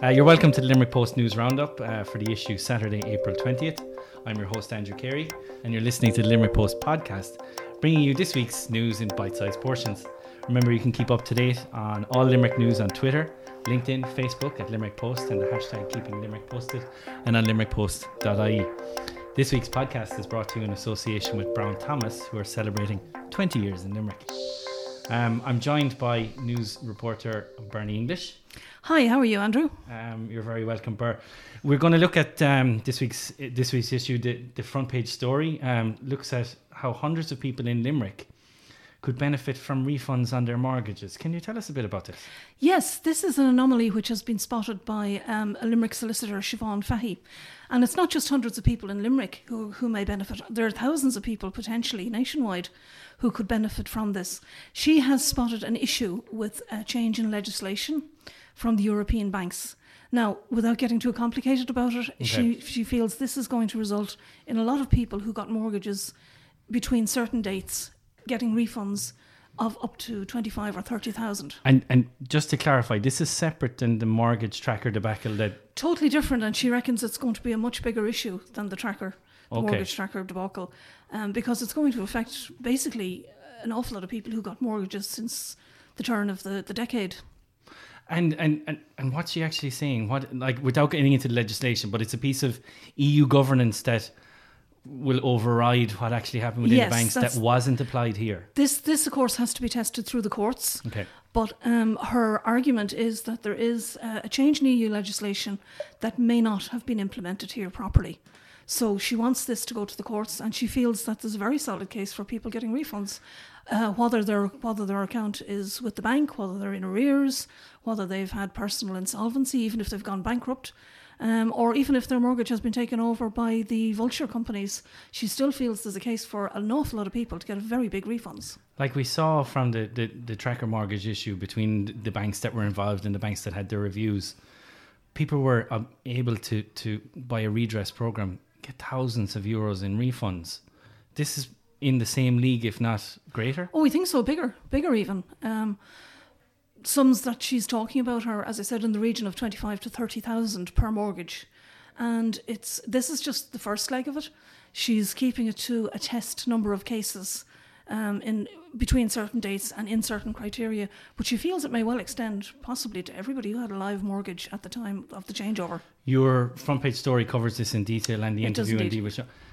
Uh, you're welcome to the Limerick Post News Roundup uh, for the issue Saturday, April 20th. I'm your host, Andrew Carey, and you're listening to the Limerick Post podcast, bringing you this week's news in bite sized portions. Remember, you can keep up to date on all Limerick news on Twitter, LinkedIn, Facebook at Limerick Post, and the hashtag Keeping Limerick Posted, and on limerickpost.ie. This week's podcast is brought to you in association with Brown Thomas, who are celebrating 20 years in Limerick. Um, I'm joined by news reporter Bernie English. Hi, how are you, Andrew? Um, you're very welcome, Ber. We're going to look at um, this week's this week's issue. The, the front page story um, looks at how hundreds of people in Limerick could benefit from refunds on their mortgages. Can you tell us a bit about this? Yes, this is an anomaly which has been spotted by um, a Limerick solicitor, Siobhan Fahy. And it's not just hundreds of people in Limerick who, who may benefit, there are thousands of people potentially nationwide who could benefit from this. She has spotted an issue with a change in legislation from the European banks. Now, without getting too complicated about it, okay. she, she feels this is going to result in a lot of people who got mortgages between certain dates getting refunds of up to 25 or 30,000. And and just to clarify, this is separate than the mortgage tracker debacle that totally different and she reckons it's going to be a much bigger issue than the tracker the okay. mortgage tracker debacle um, because it's going to affect basically an awful lot of people who got mortgages since the turn of the, the decade. And, and and and what's she actually saying? What like without getting into the legislation, but it's a piece of EU governance that will override what actually happened within yes, the banks that wasn't applied here. This, this of course, has to be tested through the courts. Okay. But um, her argument is that there is uh, a change in EU legislation that may not have been implemented here properly. So she wants this to go to the courts, and she feels that there's a very solid case for people getting refunds, uh, whether their whether their account is with the bank, whether they're in arrears, whether they've had personal insolvency, even if they've gone bankrupt um, or even if their mortgage has been taken over by the vulture companies, she still feels there's a case for an awful lot of people to get very big refunds. Like we saw from the, the, the tracker mortgage issue between the banks that were involved and the banks that had their reviews, people were um, able to, to, by a redress program, get thousands of euros in refunds. This is in the same league, if not greater. Oh, we think so, bigger, bigger even. Um, sums that she's talking about are, as I said, in the region of twenty-five to thirty thousand per mortgage, and it's this is just the first leg of it. She's keeping it to a test number of cases um, in between certain dates and in certain criteria, but she feels it may well extend possibly to everybody who had a live mortgage at the time of the changeover. Your front page story covers this in detail, and the it interview indeed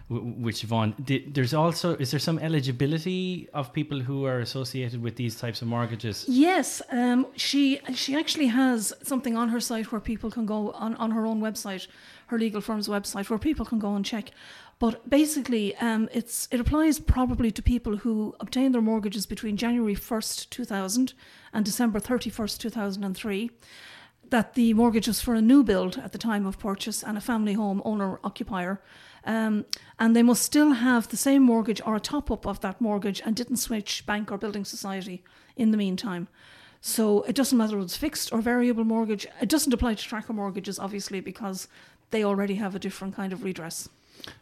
with with Siobhan. There's also is there some eligibility of people who are associated with these types of mortgages? Yes, um, she she actually has something on her site where people can go on on her own website, her legal firm's website, where people can go and check. But basically, um, it's it applies probably to people who obtained their mortgages between January first, two thousand, and December thirty first, two thousand and three that the mortgage was for a new build at the time of purchase and a family home owner occupier um, and they must still have the same mortgage or a top up of that mortgage and didn't switch bank or building society in the meantime. So it doesn't matter whether it's fixed or variable mortgage. It doesn't apply to tracker mortgages, obviously, because they already have a different kind of redress.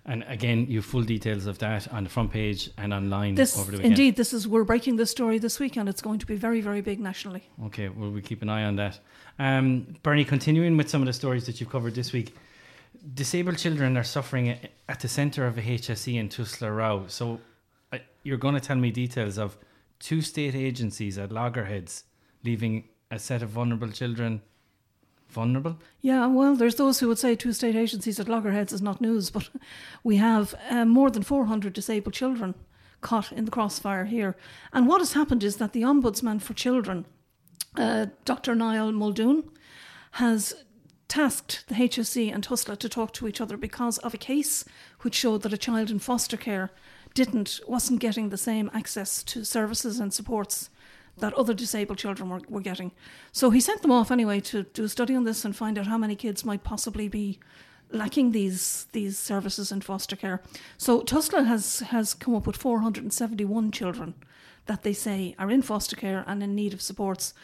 And again, you have full details of that on the front page and online this, over the weekend. Indeed, this is we're breaking this story this week, and It's going to be very, very big nationally. Okay, well, we keep an eye on that. Um, Bernie, continuing with some of the stories that you've covered this week disabled children are suffering at the centre of a HSE in Tusla So uh, you're going to tell me details of two state agencies at loggerheads leaving a set of vulnerable children vulnerable? Yeah, well, there's those who would say two state agencies at loggerheads is not news, but we have uh, more than 400 disabled children caught in the crossfire here. And what has happened is that the Ombudsman for Children, uh, Dr. Niall Muldoon, has tasked the HSE and Tusla to talk to each other because of a case which showed that a child in foster care didn't wasn't getting the same access to services and supports that other disabled children were, were getting. So he sent them off anyway to do a study on this and find out how many kids might possibly be lacking these these services in foster care. So Tusla has has come up with 471 children that they say are in foster care and in need of supports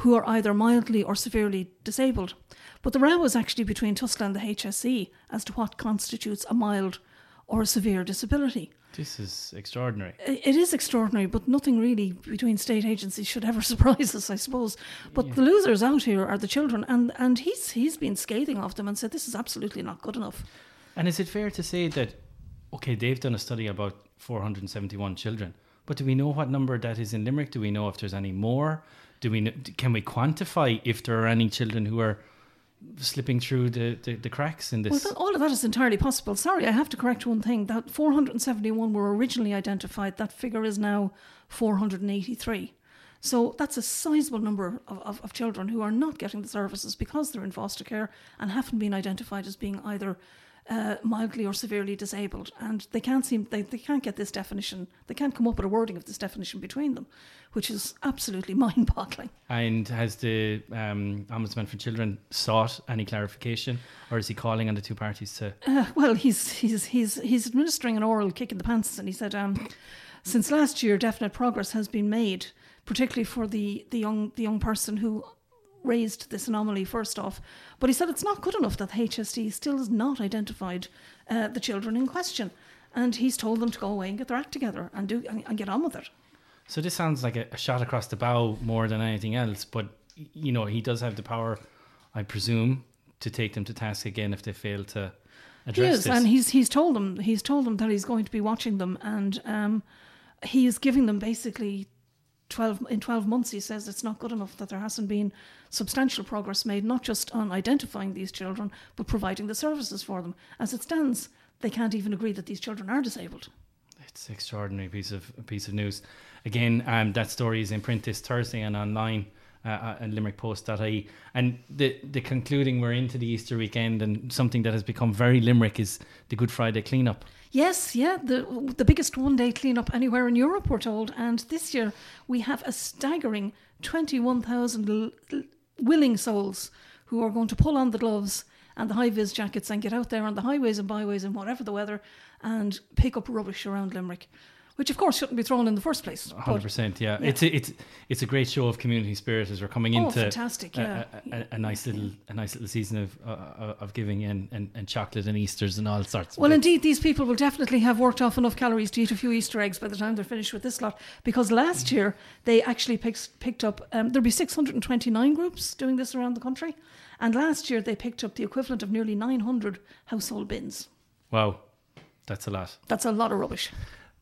who are either mildly or severely disabled. But the row was actually between Tusla and the HSE as to what constitutes a mild or a severe disability. This is extraordinary. It is extraordinary, but nothing really between state agencies should ever surprise us, I suppose. But yeah. the losers out here are the children, and, and he's he's been scathing of them and said this is absolutely not good enough. And is it fair to say that, okay, they've done a study about 471 children, but do we know what number that is in Limerick? Do we know if there's any more? Do we can we quantify if there are any children who are slipping through the, the, the cracks in this. Well, that, all of that is entirely possible. Sorry, I have to correct one thing. That 471 were originally identified. That figure is now 483. So that's a sizable number of, of, of, children who are not getting the services because they're in foster care and haven't been identified as being either uh, mildly or severely disabled, and they can't seem they, they can't get this definition. They can't come up with a wording of this definition between them, which is absolutely mind-boggling. And has the um, ombudsman for children sought any clarification, or is he calling on the two parties to? Uh, well, he's he's he's he's administering an oral kick in the pants, and he said, um, since last year, definite progress has been made, particularly for the the young the young person who raised this anomaly first off, but he said it's not good enough that HSE still has not identified uh, the children in question, and he's told them to go away and get their act together and do and, and get on with it. So this sounds like a, a, shot across the bow more than anything else, but you know he does have the power, I presume, to take them to task again if they fail to address he is, this. and he's he's told them he's told them that he's going to be watching them, and um, he is giving them basically 12 in 12 months he says it's not good enough that there hasn't been substantial progress made not just on identifying these children but providing the services for them as it stands they can't even agree that these children are disabled it's an extraordinary piece of piece of news again um, that story is in print this Thursday and online uh, at limerickpost.ie. And the, the concluding, we're into the Easter weekend, and something that has become very Limerick is the Good Friday cleanup. Yes, yeah, the the biggest one day cleanup anywhere in Europe, we're told. And this year we have a staggering 21,000 l- l- willing souls who are going to pull on the gloves and the high vis jackets and get out there on the highways and byways and whatever the weather and pick up rubbish around Limerick which of course shouldn't be thrown in the first place. Hundred percent, yeah. yeah. It's a, it's it's a great show of community spirit as we're coming oh, into fantastic, yeah. a, a, a, nice little a nice little season of uh, of giving and, and, and chocolate and Easter's and all sorts. Well, indeed, these people will definitely have worked off enough calories to eat a few Easter eggs by the time they're finished with this lot. Because last year they actually picked picked up um, there'll be six hundred and twenty nine groups doing this around the country, and last year they picked up the equivalent of nearly nine hundred household bins. Wow, that's a lot. That's a lot of rubbish.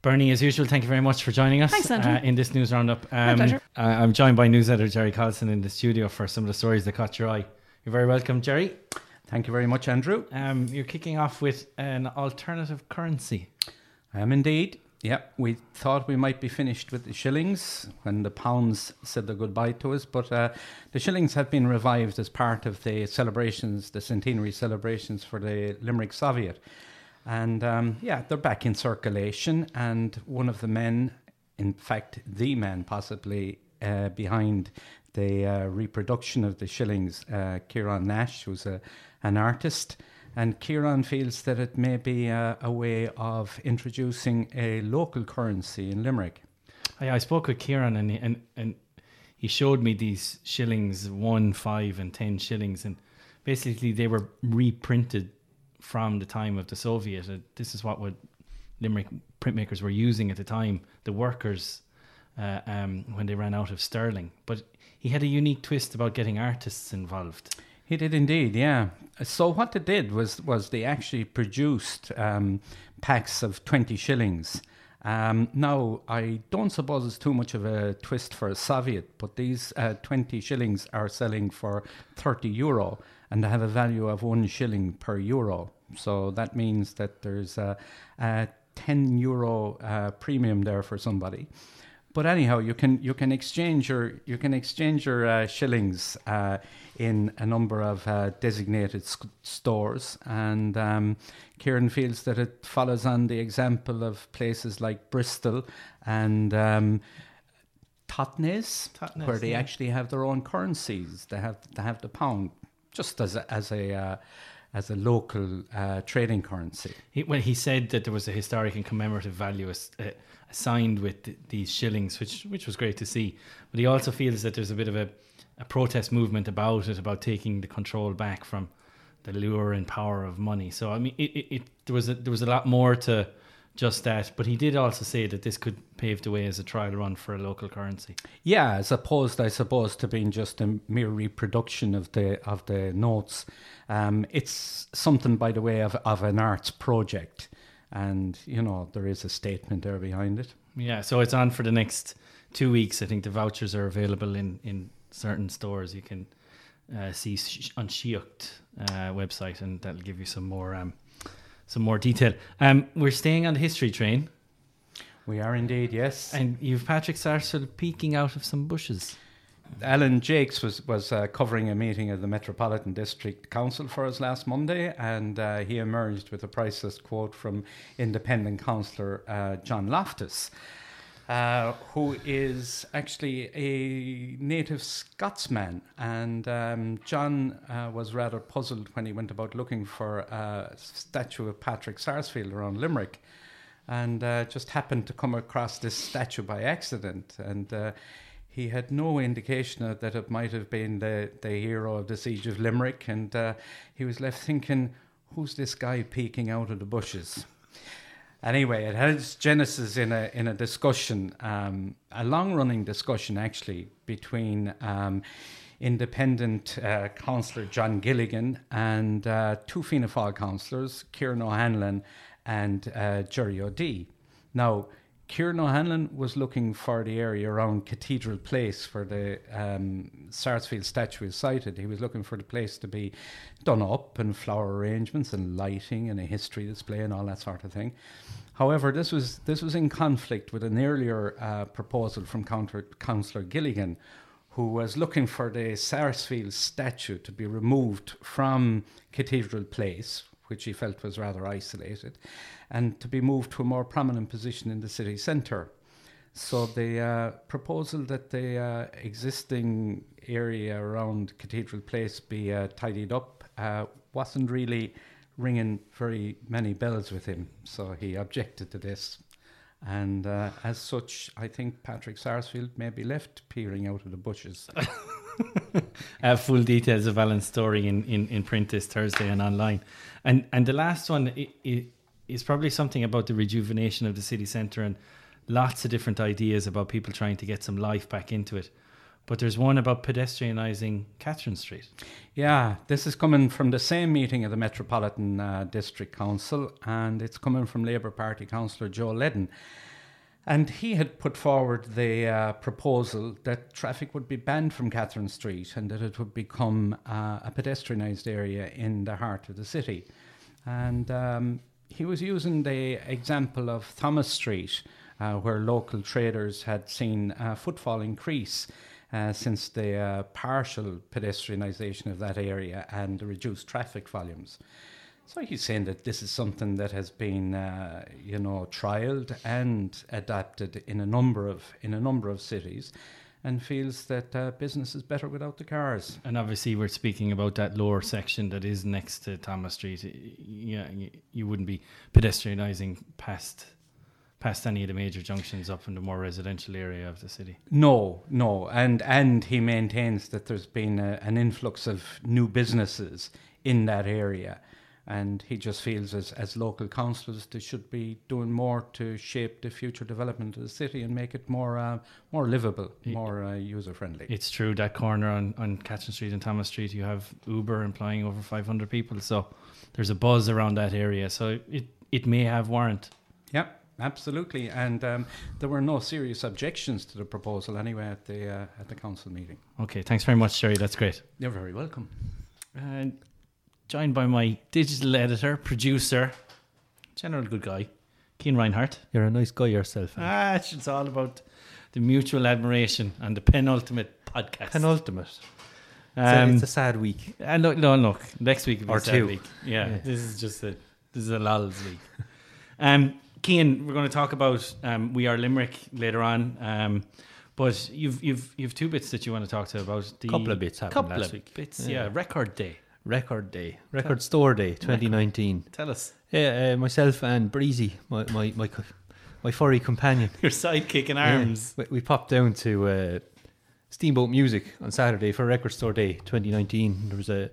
Bernie, as usual, thank you very much for joining us Thanks, uh, in this news roundup. Um, My pleasure. Uh, I'm joined by news editor Jerry Collison in the studio for some of the stories that caught your eye. You're very welcome, Jerry. Thank you very much, Andrew. Um, you're kicking off with an alternative currency. I am indeed. Yeah, we thought we might be finished with the shillings when the pounds said their goodbye to us, but uh, the shillings have been revived as part of the celebrations, the centenary celebrations for the Limerick Soviet. And um, yeah, they're back in circulation. And one of the men, in fact, the man possibly uh, behind the uh, reproduction of the shillings, uh, Kieran Nash, who's a, an artist. And Kieran feels that it may be a, a way of introducing a local currency in Limerick. I, I spoke with Kieran and, and, and he showed me these shillings, one, five, and ten shillings. And basically, they were reprinted from the time of the Soviet. Uh, this is what would Limerick printmakers were using at the time. The workers uh, um, when they ran out of sterling, but he had a unique twist about getting artists involved. He did indeed, yeah. So what they did was was they actually produced um, packs of twenty shillings. Um, now, I don't suppose it's too much of a twist for a Soviet, but these uh, 20 shillings are selling for 30 euro and they have a value of one shilling per euro. So that means that there's a, a 10 euro uh, premium there for somebody. But anyhow, you can you can exchange your you can exchange your uh, shillings uh, in a number of uh, designated sc- stores, and um, Kieran feels that it follows on the example of places like Bristol and um, Totnes, Totnes, where they yeah. actually have their own currencies. They have they have the pound just as a, as a uh, as a local uh, trading currency. He, well, he said that there was a historic and commemorative value as, uh, assigned with th- these shillings, which which was great to see. But he also feels that there's a bit of a, a protest movement about it, about taking the control back from the lure and power of money. So I mean, it, it, it there was a, there was a lot more to just that. But he did also say that this could pave the way as a trial run for a local currency. Yeah, as opposed, I suppose, to being just a mere reproduction of the of the notes. Um, it's something, by the way, of, of an arts project, and you know there is a statement there behind it. Yeah, so it's on for the next two weeks. I think the vouchers are available in in certain stores. You can uh, see sh- on Shiucht uh, website, and that'll give you some more um, some more detail. Um, we're staying on the history train, We are indeed, yes. and you've Patrick Sarsfield peeking out of some bushes. Alan Jacques was was uh, covering a meeting of the Metropolitan District Council for us last Monday, and uh, he emerged with a priceless quote from Independent Councillor uh, John Loftus, uh, who is actually a native Scotsman. And um, John uh, was rather puzzled when he went about looking for a statue of Patrick Sarsfield around Limerick and uh, just happened to come across this statue by accident. And uh, he had no indication that it might have been the, the hero of the siege of Limerick. And uh, he was left thinking, who's this guy peeking out of the bushes? Anyway, it had its genesis in a in a discussion, um, a long running discussion actually between um, independent uh, councillor John Gilligan and uh, two Fianna Fáil councillors, Kieran O'Hanlon and uh, Jerry O'Dea. Now, Kieran O'Hanlon was looking for the area around Cathedral Place where the um, Sarsfield statue is sited. He was looking for the place to be done up and flower arrangements and lighting and a history display and all that sort of thing. However, this was this was in conflict with an earlier uh, proposal from Councillor Gilligan, who was looking for the Sarsfield statue to be removed from Cathedral Place, which he felt was rather isolated, and to be moved to a more prominent position in the city centre. So the uh, proposal that the uh, existing area around Cathedral Place be uh, tidied up uh, wasn't really ringing very many bells with him. So he objected to this. And uh, as such, I think Patrick Sarsfield may be left peering out of the bushes. full details of Alan's story in, in, in print this Thursday and online. And and the last one is probably something about the rejuvenation of the city centre and lots of different ideas about people trying to get some life back into it. But there's one about pedestrianising Catherine Street. Yeah, this is coming from the same meeting of the Metropolitan uh, District Council, and it's coming from Labour Party councillor Joe Leddin. And he had put forward the uh, proposal that traffic would be banned from Catherine Street and that it would become uh, a pedestrianised area in the heart of the city. And um, he was using the example of Thomas Street, uh, where local traders had seen footfall increase uh, since the uh, partial pedestrianisation of that area and the reduced traffic volumes. So he's saying that this is something that has been, uh, you know, trialed and adapted in a number of in a number of cities, and feels that uh, business is better without the cars. And obviously, we're speaking about that lower section that is next to Thomas Street. Yeah, you, you wouldn't be pedestrianising past past any of the major junctions up in the more residential area of the city. No, no, and and he maintains that there's been a, an influx of new businesses in that area, and he just feels as as local councillors they should be doing more to shape the future development of the city and make it more uh, more livable, more uh, user friendly. It's true that corner on, on Catherine Street and Thomas Street, you have Uber employing over 500 people. So there's a buzz around that area. So it, it may have warrant. Yeah, absolutely, and um, there were no serious objections to the proposal anyway at the uh, at the council meeting. Okay, thanks very much, Jerry. That's great. You're very welcome. And joined by my digital editor, producer, general good guy, Keen Reinhardt. You're a nice guy yourself. Ange. Ah, it's all about the mutual admiration and the penultimate podcast. Penultimate. It's, a, Um, it's a sad week. and look, no, look, next week will be Or a sad two. week. Yeah, Yeah. this is just a this is a lulls week. um, Kean, we're going to talk about um, we are Limerick later on. Um, but you've you've you've two bits that you want to talk to about. The Couple of bits happened couple last of week. Bits, yeah. Yeah. Record day. Record day. Record store day 2019. Tell us Yeah, uh, myself and Breezy, my, my, my, co- my furry companion. your sidekick in Yeah, arms. we, we popped down to uh, Steamboat Music on Saturday for Record Store Day 2019. There was a,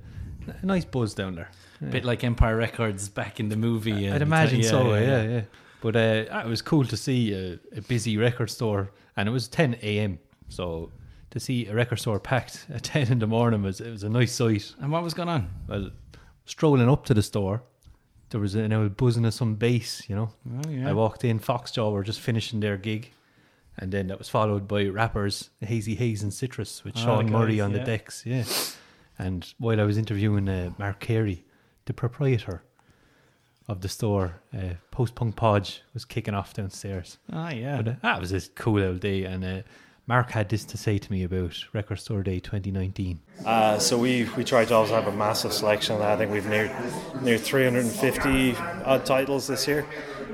a nice buzz down there. A bit like Empire Records back in the movie. I'd uh, imagine yeah, so, yeah, yeah, yeah. yeah. But uh, it was cool to see a, a busy record store, and it was 10 a.m. So to see a record store packed at 10 in the morning was it was a nice sight. And what was going on? Well, strolling up to the store, there was an old buzzing of some bass, you know. Oh, yeah. I walked in, Foxjaw were just finishing their gig, and then that was followed by rappers Hazy Haze and Citrus with Oh, Sean the Murray on yeah. the decks, yeah. And while I was interviewing uh, Mark Carey, the proprietor of the store, uh, Post Punk Podge was kicking off downstairs. Ah, yeah. But uh, that was a cool old day, and uh, Mark had this to say to me about Record Store Day 2019. Uh, so we, we try to always have a massive selection. I think we've near near 350 odd titles this year,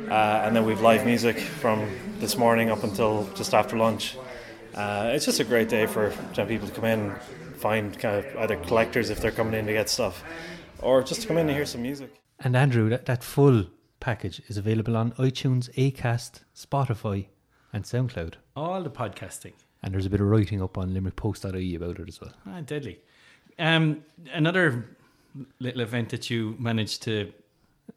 uh, and then we've live music from this morning up until just after lunch. Uh, it's just a great day for people to come in, find kind of either collectors if they're coming in to get stuff, or just to come in and hear some music. And Andrew, that, that full package is available on iTunes, Acast, Spotify, and SoundCloud. All the podcasting. And there's a bit of writing up on limerickpost.ie about it as well. Ah, deadly. Um, another little event that you managed to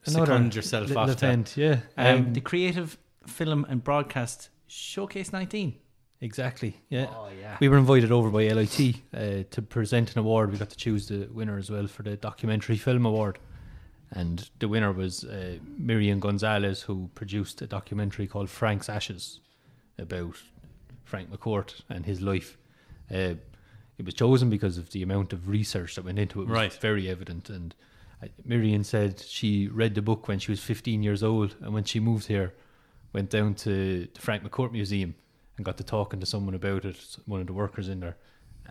second yourself little off to. yeah. Um, Um, the Creative Film and Broadcast Showcase 19. exactly, yeah. Oh, yeah. We were invited over by LIT uh, to present an award. We got to choose the winner as well for the documentary film award. And the winner was uh, Miriam Gonzalez, who produced a documentary called Frank's Ashes about Frank McCourt and his life. Uh, it was chosen because of the amount of research that went into it. Was Right. very evident. And uh, Miriam said she read the book when she was 15 years old, and when she moved here, went down to the Frank McCourt Museum and got to talking to someone about it, one of the workers in there.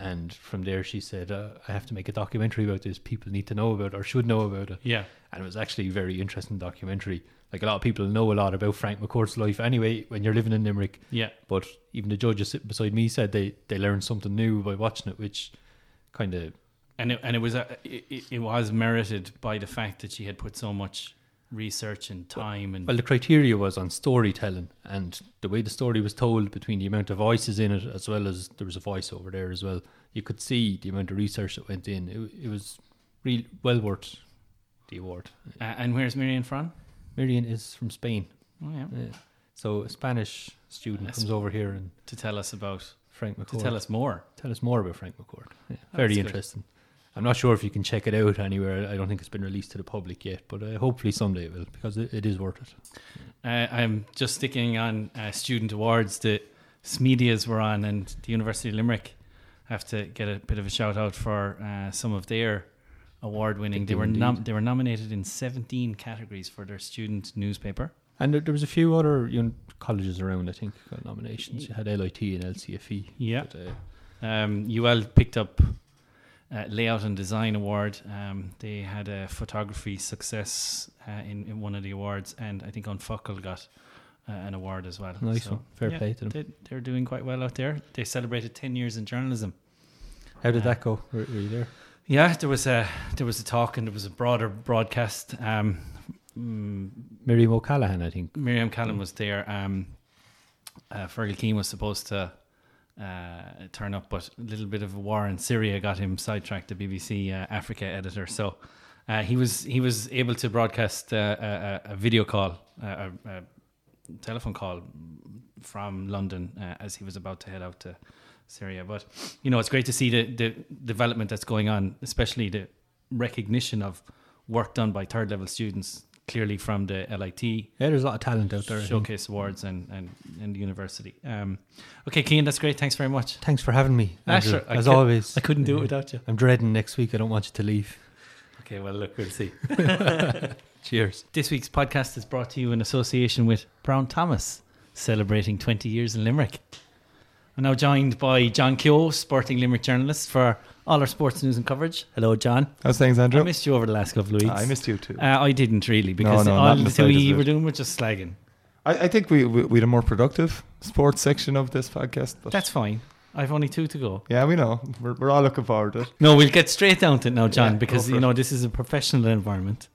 And from there, she said, uh, "I have to make a documentary about this. People need to know about it or should know about it." Yeah. And it was actually a very interesting documentary. Like a lot of people know a lot about Frank McCourt's life anyway when you're living in Limerick. Yeah. But even the judges sitting beside me said they, they learned something new by watching it, which kind of And it, and it was uh, it, it- was merited by the fact that she had put so much research and time and Well, the criteria was on storytelling and the way the story was told between the amount of voices in it, as well as there was a voice over there as well. You could see the amount of research that went in. It, it was real well worth the award. uh, and where's Miriam from? Miriam is from Spain, Oh yeah. uh, so a Spanish student comes over here and To tell us about Frank McCourt. to tell us more. tell us more about Frank McCourt. Yeah, Oh, very good. interesting. I'm not sure if you can check it out anywhere. I don't think it's been released to the public yet, but uh, hopefully someday it will because it, it is worth it. Uh, I'm just sticking on uh, student awards that Smedias were on, and the University of Limerick have to get a bit of a shout out for uh, some of their award winning. They were nom- they were nominated in 17 categories for their student newspaper. And there, there was a few other you know, colleges around, I think, got nominations. You had LIT and LCFE. Yeah. But, uh, Um, UL picked up uh, layout and design award. Um, they had a photography success uh, in, in one of the awards, and I think An Focal got uh, an award as well. nice So, one. Fair yeah, play to them. They, they're doing quite well out there. They celebrated 10 years in journalism. How did uh, that go? Were, were you there? Yeah, there was a there was a talk and there was a broader broadcast. Um, mm, Miriam O'Callaghan, I think. Miriam Callan was there. Um, uh, Fergal Keane was supposed to uh, turn up, but a little bit of a war in Syria got him sidetracked. The BBC uh, Africa editor, so uh, he was he was able to broadcast uh, a, a, video call, uh, a, a telephone call from London uh, as he was about to head out to Syria. But you know, it's great to see the the development that's going on, especially the recognition of work done by third level students. Clearly from the LIT Yeah, there's a lot of talent out there. Showcase awards and, and, and the university. Um, okay, Keane, that's great. Thanks very much. Thanks for having me. Ah, sure, as could- always. I couldn't do Yeah. it without you. I'm dreading next week. I don't want you to leave. Okay, well, look, we'll see. Cheers. This week's podcast is brought to you in association with Brown Thomas, celebrating 20 years in Limerick. I'm now joined by John Keogh, sporting Limerick journalist for all our sports news and coverage. Hello, John. How's things, Andrew? I missed you over the last couple of weeks. I missed you too. Uh, I didn't really because no, all the we were doing was just slagging. I, I think we, we we had a more productive sports section of this podcast. That's fine. I've only two to go. yeah, we know. We're, we're all looking forward to it. No, we'll get straight down to it now, John, Yeah, because you know this is a professional environment.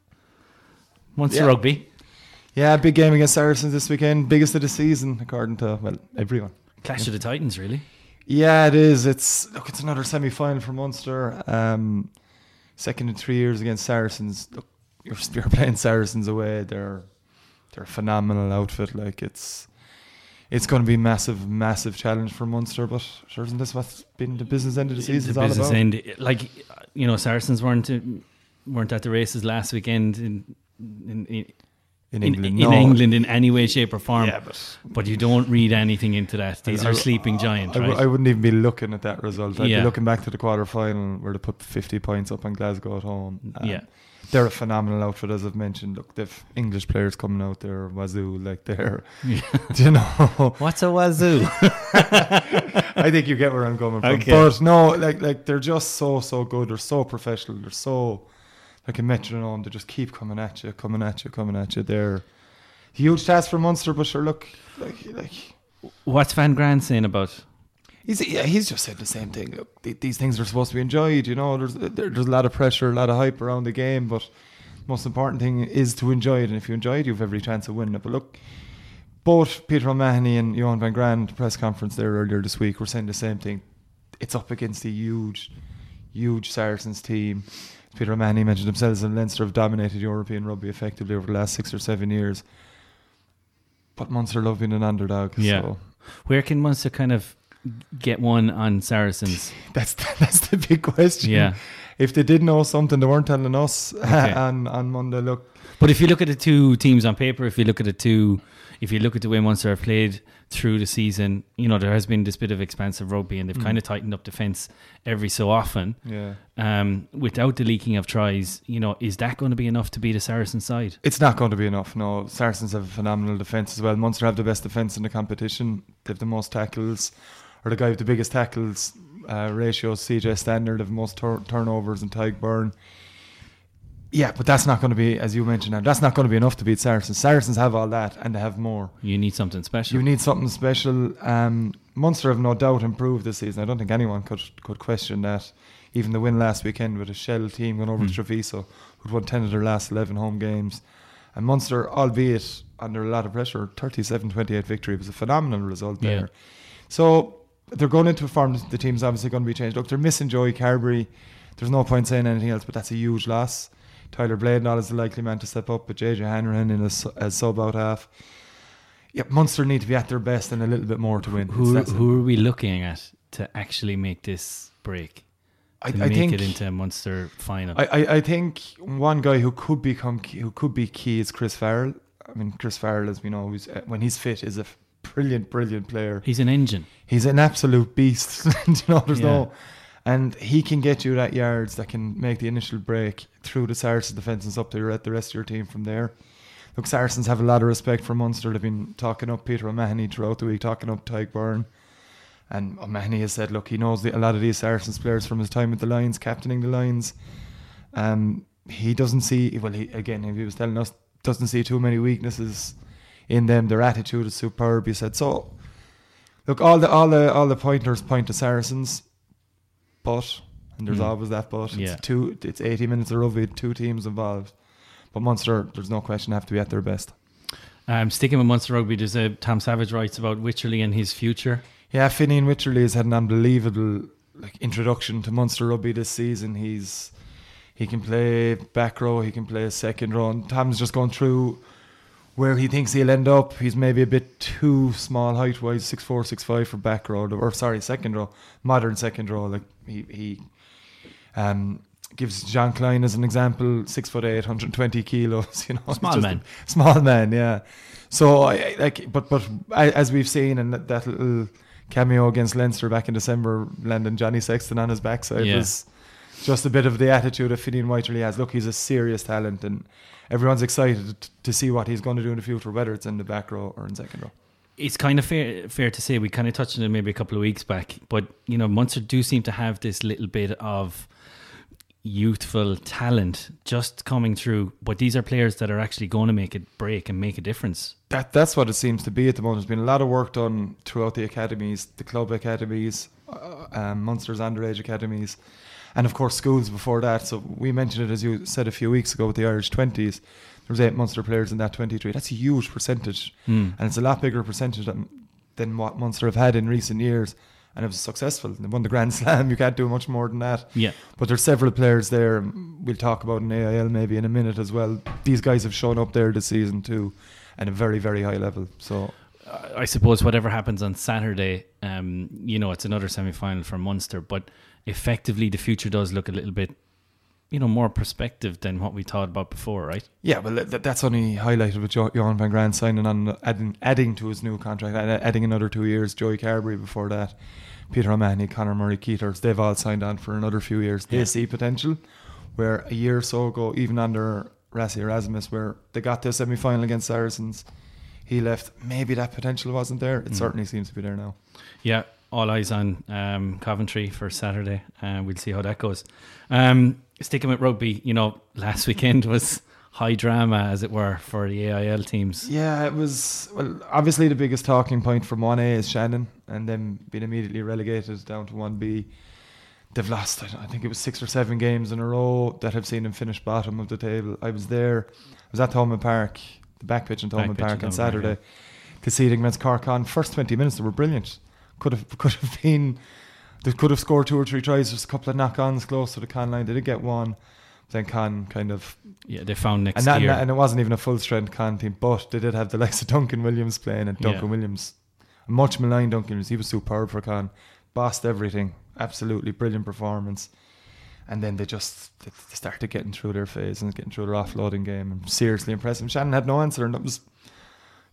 Munster Yeah. rugby, Yeah, big game against Saracens this weekend. Biggest of the season, according to well everyone. Clash of the Titans, really. Yeah, it is. It's look, it's another semi final for Munster. Um, second in three years against Saracens. Look, you're, you're playing Saracens away. They're they're a phenomenal outfit. Like it's it's going to be massive, massive challenge for Munster. But sure, isn't this what's been the business end of the season? the business about? end, like you know, Saracens weren't weren't at the races last weekend in in in, in in, England. in no. England in any way, shape, or form. Yeah, but But you don't read anything into that. These I- are sleeping giants, I, right? w- I wouldn't even be looking at that result. I'd Yeah. be looking back to the quarter final where they put 50 points up on Glasgow at home. Yeah. They're a phenomenal outfit, as I've mentioned. Look, they've English players coming out there, Wazoo, like they're, do you know, What's a wazoo? I think you get where I'm coming from. Okay. But no, like like they're just so so good. They're so professional. They're so like a metronome. They just keep coming at you, coming at you, coming at you. They're huge task for Munster, but sure, look, like like What's Van Graan saying about? he's yeah, he's just said the same thing. Look, th- these things are supposed to be enjoyed. You know, there's there's a lot of pressure, a lot of hype around the game, but most important thing is to enjoy it. And if you enjoy it, you have every chance of winning it. But look. Both Peter O'Mahony and Johan van Graan press conference there earlier this week were saying the same thing. It's up against a huge, huge Saracens team. Peter O'Mahony mentioned themselves and Leinster have dominated European rugby effectively over the last six or seven years. But Munster love being an underdog. Yeah. So Where can Munster kind of get one on Saracens? that's that's the big question. Yeah. If they did know something, they weren't telling us Okay. on on Monday. Look, But if you look at the two teams on paper, if you look at the two, if you look at the way Munster have played through the season, you know there has been this bit of expansive rugby, and they've Mm. kind of tightened up defence every so often. yeah, Um, without the leaking of tries, you know, is that going to be enough to beat a Saracen side? it's not going to be enough. No, Saracens have a phenomenal defence as well. Munster have the best defence in the competition. They have the most tackles, or the guy with the biggest tackles uh, ratios. CJ Stander have most tur- turnovers, and Tadhg Beirne. Yeah, but that's not going to be, as you mentioned, now, that's not going to be enough to beat Saracens. Saracens have all that, and they have more. You need something special. You need something special. Um, Munster have no doubt improved this season. I don't think anyone could could question that. Even the win last weekend with a shell team going over Mm. to Treviso, who'd won 10 of their last 11 home games. And Munster, albeit under a lot of pressure, 37 28 victory was a phenomenal result there. Yeah. So they're going into a form the team's obviously going to be changed. Look, they're missing Joey Carbery. There's no point saying anything else, but that's a huge loss. Tyler Bleyendaal is the likely man to step up, but JJ Hanrahan in as, as sub out half. Yeah, Munster need to be at their best and a little bit more to win. who who are we looking at to actually make this break? I, I make think it into a Munster final. I, I, I think one guy who could become key, who could be key is Chris Farrell. I mean, Chris Farrell, as we know, who's, uh, when he's fit, is a brilliant, brilliant player. He's an engine. He's an absolute beast. you know, there's Yeah. no, and he can get you that yards that can make the initial break through the Saracens defence and up to the rest of your team from there. Look, Saracens have a lot of respect for Munster. They've been talking up Peter O'Mahony throughout the week, talking up Tadhg Beirne. And O'Mahony has said, look, he knows the, a lot of these Saracens players from his time with the Lions, captaining the Lions. Um, he doesn't see, well, he, again, he was telling us, doesn't see too many weaknesses in them. Their attitude is superb, he said. So, look, all the all the all the pointers point to Saracens, but and there's Mm. always that but. It's Yeah. two. It's 80 minutes of rugby, two teams involved. But Munster, there's no question, have to be at their best. Um, sticking with Munster rugby, there's a Tom Savage writes about Wycherley and his future. Yeah, Fineen Wycherley has had an unbelievable like introduction to Munster rugby this season. He's he can play back row, he can play a second row. And Tom's just gone through where he thinks he'll end up. He's maybe a bit too small height wise, six four, six five for back row, or sorry, second row, modern second row. Like he he um gives Jean Kleyn as an example, six foot eight, 120 kilos. You know, Small man. small man. Yeah. So I, I like, but but I, as we've seen, and that, that little cameo against Leinster back in December, landing Johnny Sexton on his backside Yeah. was just a bit of the attitude that Fineen Wycherley has. Look, he's a serious talent, and everyone's excited t- to see what he's going to do in the future, whether it's in the back row or in second row. It's kind of fair fair to say we kind of touched on it maybe a couple of weeks back, but you know Munster do seem to have this little bit of youthful talent just coming through, but these are players that are actually going to make it break and make a difference. That that's what it seems to be at the moment. There's been a lot of work done throughout the academies, the club academies, uh, um, Munster's underage academies, and of course schools before that. So we mentioned it as you said a few weeks ago with the Irish twenties. There was eight Munster players in that twenty three. That's a huge percentage, Hmm. and it's a lot bigger percentage than than what Munster have had in recent years. And it was successful. They won the Grand Slam. You can't do much more than that. Yeah. But there's several players there. We'll talk about in AIL maybe in a minute as well. These guys have shown up there this season too, at a very very high level. So I suppose whatever happens on Saturday, um, you know, it's another semi final for Munster, but effectively the future does look a little bit, you know, more perspective than what we thought about before, right? yeah, well that, that's only highlighted with jo- Johan van Graan signing on adding adding to his new contract, add- adding another two years. Joey Carbery before that, Peter O'Mahony, Conor Murray, Keaters, they've all signed on for another few years. They Yeah. see potential. Where a year or so ago, even under Rassie Erasmus, where they got to a semi final against Saracens, he left. Maybe that potential wasn't there. It Mm. certainly seems to be there now. Yeah, all eyes on um, Coventry for Saturday. Uh, we'll see how that goes. Um, sticking with rugby, you know, last weekend was high drama, as it were, for the AIL teams. Yeah, it was. Well, obviously the biggest talking point from one A is Shannon, and then being immediately relegated down to one B. They've lost. I think it was six or seven games in a row that have seen them finish bottom of the table. I was there. I was at Thomond Park, the back pitch in Thomond Park on Thomond Park, Saturday, conceding against Cork Con first twenty minutes. They were brilliant. Could have could have been. They could have scored two or three tries. There's a couple of knock-ons close to the Con line. They did get one. Then Con kind of Yeah, they found next and, that, year. and it wasn't even a full strength Con team, but they did have the likes of Duncan Williams playing, and Duncan Yeah. Williams, much maligned Duncan Williams, he was superb for Con, bossed everything, absolutely brilliant performance. And then they just they they started getting through their phase and getting through their offloading game, and seriously impressive. Shannon had no answer, and that was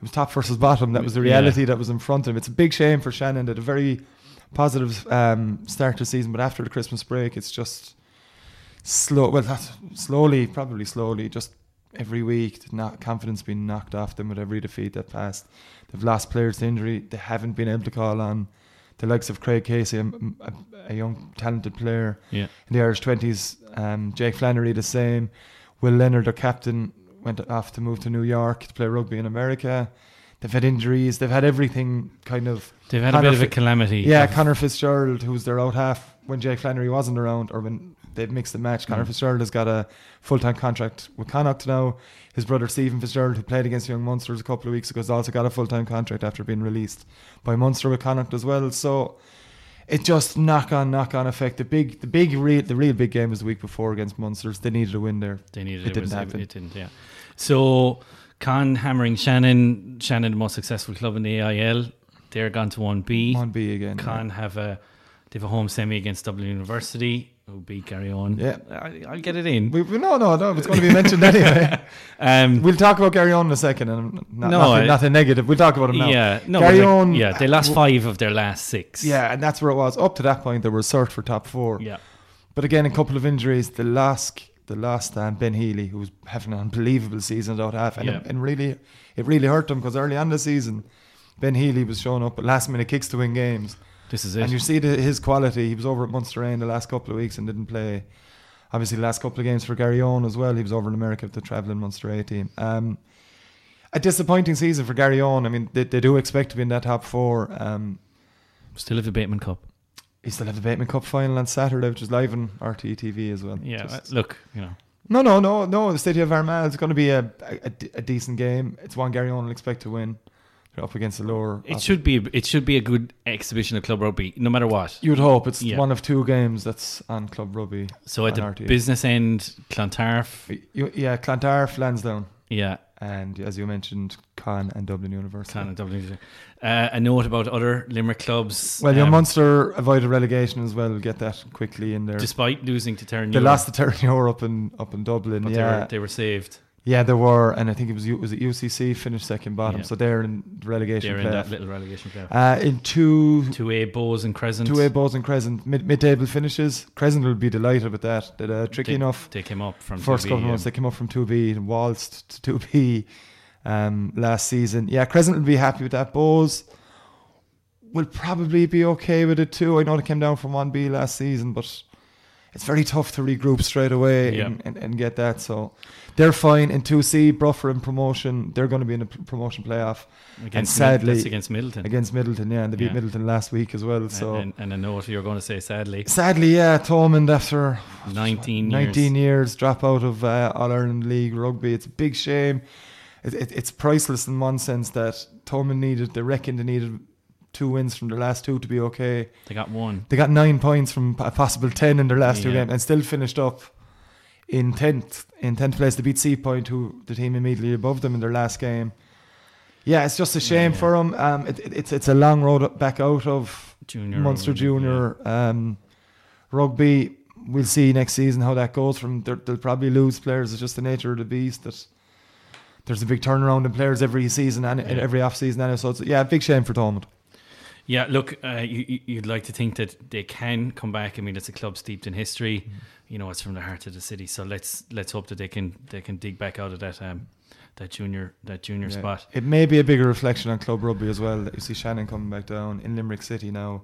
it was top versus bottom. That was the Yeah. reality that was in front of him. It's a big shame for Shannon that a very positive um, start to the season, but after the Christmas break, it's just slow. Well, that's slowly, probably slowly, just every week, not confidence being knocked off them with every defeat that passed. They've lost players to injury. They haven't been able to call on the likes of Craig Casey, a, a, a young talented player yeah. in the Irish twenties. Um, Jake Flannery the same. Will Leonard, their captain, went off to move to New York to play rugby in America. They've had injuries. They've had everything kind of. They've had Connor a bit of a calamity. Yeah, of- Connor Fitzgerald, who's their out half when Jake Flannery wasn't around, or when they've mixed the match. Connor Mm. Fitzgerald has got a full time contract with Connacht now. His brother Stephen Fitzgerald, who played against Young Munsters a couple of weeks ago, has also got a full time contract after being released by Munster with Connacht as well. So it just knock on knock on effect. The big the big real the real big game was the week before against Munsters. They needed a win there. They needed It it. didn't was- happen. It, didn't. Yeah. So Con hammering Shannon. Shannon, the most successful club in the AIL. They're gone to one B. On B again. Con have a they have a home semi against Dublin University. Who beat Garryowen? Yeah. I, I'll get it in. We, no, no, no. It's going to be mentioned anyway. Um, We'll talk about Garryowen in a second, and not, No, nothing, negative. We'll talk about him now. yeah, no, Gary but like- yeah, they lost five of their last six. Yeah, and that's where it was. Up to that point, they were searched for top four. yeah, But again, a couple of injuries. The last, the last um, Ben Healy, who was having an unbelievable season at out half, and, Yeah. it, and really, it really hurt them because early on the season, Ben Healy was showing up at last minute kicks to win games, this is it. and you see the, his quality. He was over at Munster in the last couple of weeks and didn't play. Obviously, the last couple of games for Garryowen as well. He was over in America with the travelling Munster A team. Um, a disappointing season for Garryowen. I mean, they, they do expect to be in that top four. Um, Still have the Bateman Cup. he still have the Bateman Cup final on Saturday, which is live on RTE TV as well. Yeah, Just- uh, look, you know, No, no, no, no. The City of Armagh is going to be a, a, a decent game. It's one Garryowen will expect to win. Up against the lower. it should be it should be a good exhibition of club rugby, no matter what. You'd hope it's Yeah. one of two games that's on Club Rugby. So at the business end, Clontarf, You, yeah, Clontarf, Lansdowne, yeah, and as you mentioned, Con and Dublin University. Clon and Dublin. Uh, a note about other Limerick clubs. Well, your um, Munster avoided relegation as well. We'll get that quickly in there. despite losing to Terran, they lost to Terranure up in up in Dublin. but yeah, they, were, they were saved. Yeah, they were, and I think it was U- was it UCC finished second bottom, Yeah. so they're in relegation They're in that little relegation playoff. Uh, in two Two A Bohs and Crescent. Two A Bohs and Crescent mid mid table finishes. Crescent will be delighted with that. They're uh, tricky They- enough. They came up from First 2B, couple of months they came up from two B and waltzed to two B um, last season. Yeah, Crescent will be happy with that. Bohs will probably be okay with it too. I know they came down from one B last season, but it's very tough to regroup straight away Yeah. and, and, and get that. So they're fine in two C. Bruffer in promotion. They're going to be in a p- promotion playoff against sadly- Mid- against Midleton. against Midleton. Yeah, and they beat Yeah. Midleton last week as well. So. and, and, and a note you're going to say sadly, Sadly, yeah, Thomond after 19 years. 19 years drop out of uh, All Ireland League rugby. It's a big shame. It, it, it's priceless in one sense that Thomond needed, they reckon they needed two wins from their last two to be okay. They got one. They got nine points from a possible 10 in their last two Yeah. games and still finished up in 10th in 10th place. They beat Seapoint, who the team immediately above them in their last game. Yeah, it's just a shame Yeah. for them. Um, it, it- it's it's a long road back out of Junior. Munster or- Junior um, rugby. We'll see next season how that goes. From they'll they'll probably lose players. It's just the nature of the beast that there's a big turnaround in players every season and Yeah. every off season. And so it's yeah, big shame for Thomond. Yeah, look, uh, you, you'd like to think that they can come back. I mean, it's a club steeped in history. Mm. You know, it's from the heart of the city. So let's let's hope that they can they can dig back out of that um that junior that junior Yeah. spot. It may be a bigger reflection on club rugby as well that you see Shannon coming back down in Limerick City now.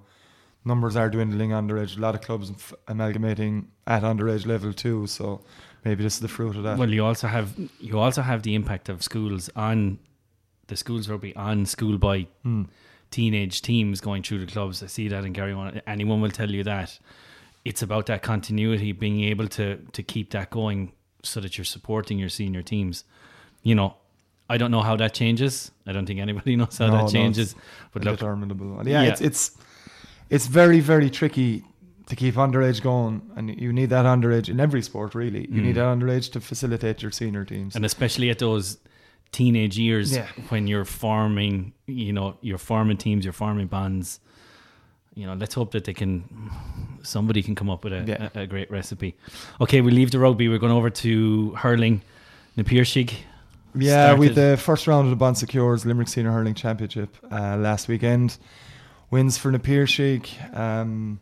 Numbers are dwindling underage. A lot of clubs f- amalgamating at underage level too. So maybe this is the fruit of that. Well, you also have you also have the impact of schools on the schools rugby on schoolboy Hmm. Teenage teams going through the clubs. I see that in Gary. Anyone will tell you that it's about that continuity, being able to to keep that going, so that you're supporting your senior teams. You know, I don't know how that changes. I don't think anybody knows how No, no, that changes. but look, Undeterminable. And yeah, Yeah. it's it's it's very very tricky to keep underage going, and you need that underage in every sport. Really, you Mm. need that underage to facilitate your senior teams. and especially at those teenage years Yeah. when you're forming you know you're forming teams you're forming bonds you know let's hope that they can somebody can come up with a, Yeah. a, a great recipe okay we leave the rugby we're going over to hurling Na Piarsaigh Yeah, with the first round of the Bon Secours Limerick Senior Hurling Championship uh, last weekend. Wins for Na Piarsaigh, um,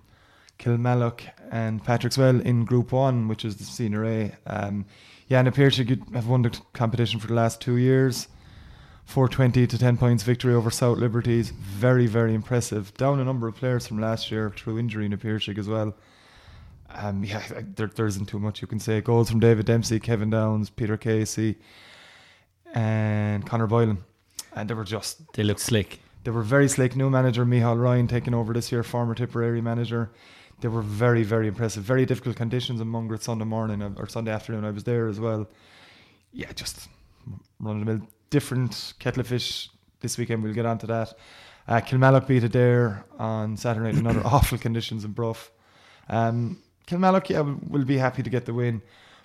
Kilmallock, and Patrickswell in Group 1, which is the Senior A. Um, yeah, Na Piarsaigh have won the competition for the last two years. 420 to 10 points victory over South Liberties. Very, very impressive. Down a number of players from last year through injury in Na Piarsaigh as well. Um, yeah, there, there isn't too much you can say. Goals from David Dempsey, Kevin Downes, Peter Casey, and Conor Boylan. And they were just, they look slick they were very slick. New manager, Michael Ryan, taking over this year, former Tipperary manager. They were very, very impressive. Very difficult conditions in Mungret Sunday morning uh, or Sunday afternoon. I was there as well. Yeah, just run of the mill. Different kettle of fish this weekend. We'll get on to that. Uh, Kilmallock beat it there on Saturday night in another awful conditions in Bruff. Um, Kilmallock, yeah, will, will be happy to get the win.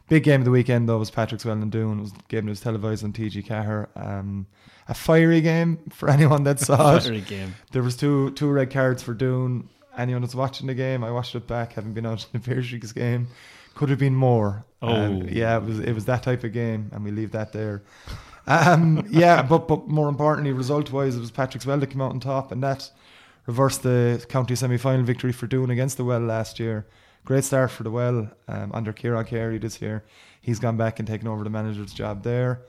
Big game of the weekend though was Patrickswell and Doon. It was the game that was televised on TG Caher. Um, a fiery game for anyone that saw it. Fiery game There was two two red cards for Doon. Anyone that's watching the game, I watched it back, having been out in the Piershigs game. Could have been more. Um, Oh. yeah, it was it was that type of game, and we leave that there. Um, yeah, but but more importantly, result wise, it was Patrickswell that came out on top, and that reversed the county semi final victory for Doon against the Well last year. Great start for the Well um, under Kieran Carey this year. He's gone back and taken over the manager's job there.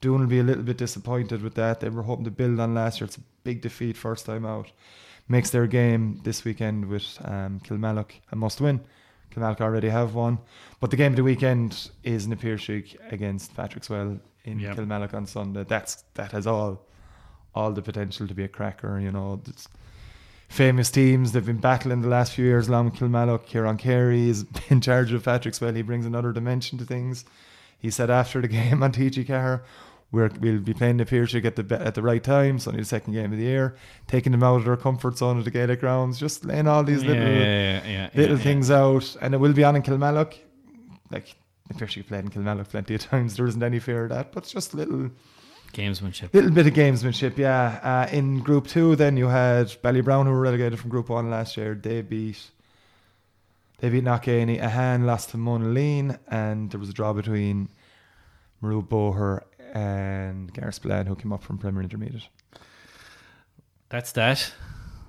Doon will be a little bit disappointed with that. They were hoping to build on last year. It's a big defeat first time out. Makes their game this weekend with um, Kilmallock a must win. Kilmallock already have one. But the game of the weekend is Na Piarsaigh against Patrickswell in Yeah. Kilmallock on Sunday. That's that has all all the potential to be a cracker, you know. It's famous teams. They've been battling the last few years along with Kilmallock. Kieran Carey is in charge of Patrickswell. He brings another dimension to things. He said after the game on TG Car, we're, we'll be playing the Piarsaigh at the at the right time. It's only the second game of the year, taking them out of their comfort zone at the Gaelic grounds, just laying all these little yeah, yeah, little yeah, things out, and it will be on in Kilmallock. Like the Piarsaigh played in Kilmallock plenty of times. There isn't any fear of that, but it's just little gamesmanship little bit of gamesmanship. Yeah. Uh, in Group Two, then you had Ballybrown who were relegated from Group One last year. They beat. They beat Knockany. Ahane lost to Monaleen, and there was a draw between Murroe Boher and Garryspillane, who came up from Premier Intermediate. that's that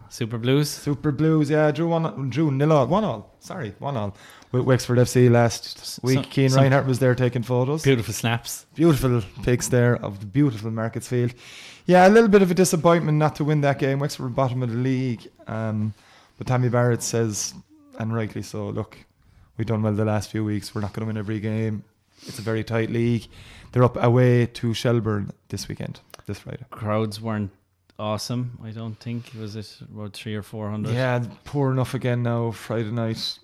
Super Blues Super Blues, yeah, drew one, drew nil all, one all. Sorry, one all with Wexford FC last week. some- Cian some- Reinhardt was there taking photos. beautiful snaps Beautiful pics there of the beautiful Markets Field. Yeah, a little bit of a disappointment not to win that game. Wexford were bottom of the league. Um, but Tommy Barrett says, and rightly so, look, we've done well the last few weeks. We're not going to win every game. It's a very tight league. They're up away to Shelburne this weekend, this Friday. crowds weren't awesome I don't think was it about three or four hundred Yeah, poor enough again now, Friday night.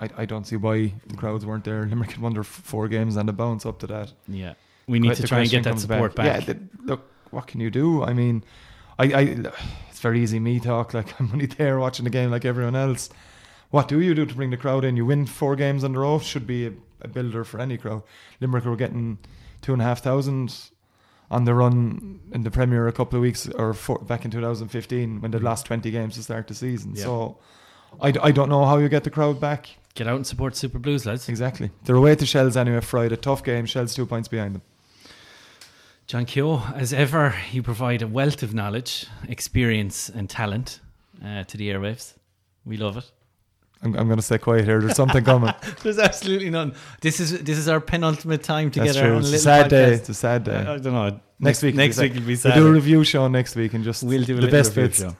I, I don't see why the crowds weren't there. Limerick had won their four games and a bounce up to that. yeah we need que- to try and get that support back, Yeah, th- look, what can you do? I mean, I, I, it's very easy me talk. Like I'm only there watching the game like everyone else. What do you do to bring the crowd in? You win four games in a row. Should be a, a builder for any crowd. Limerick were getting two and a half thousand on the run in the Premier a couple of weeks or four, back in 2015 when they lost 20 games to start the season. Yeah. So I, d- I don't know how you get the crowd back. Get out and support Super Blues, lads. Exactly. They're away to Shells anyway Friday. Tough game. Shells two points behind them. John Keogh, as ever, you provide a wealth of knowledge, experience, and talent uh, to the airwaves. We love it. I'm, I'm going to stay quiet here. There's something coming. There's absolutely none. This is this is our penultimate time That's together. true. on It's a sad day. It's a sad day. I, I don't know. next week. Next will be week will be sad. We'll do a review show next week and just We'll do a the best bits. show.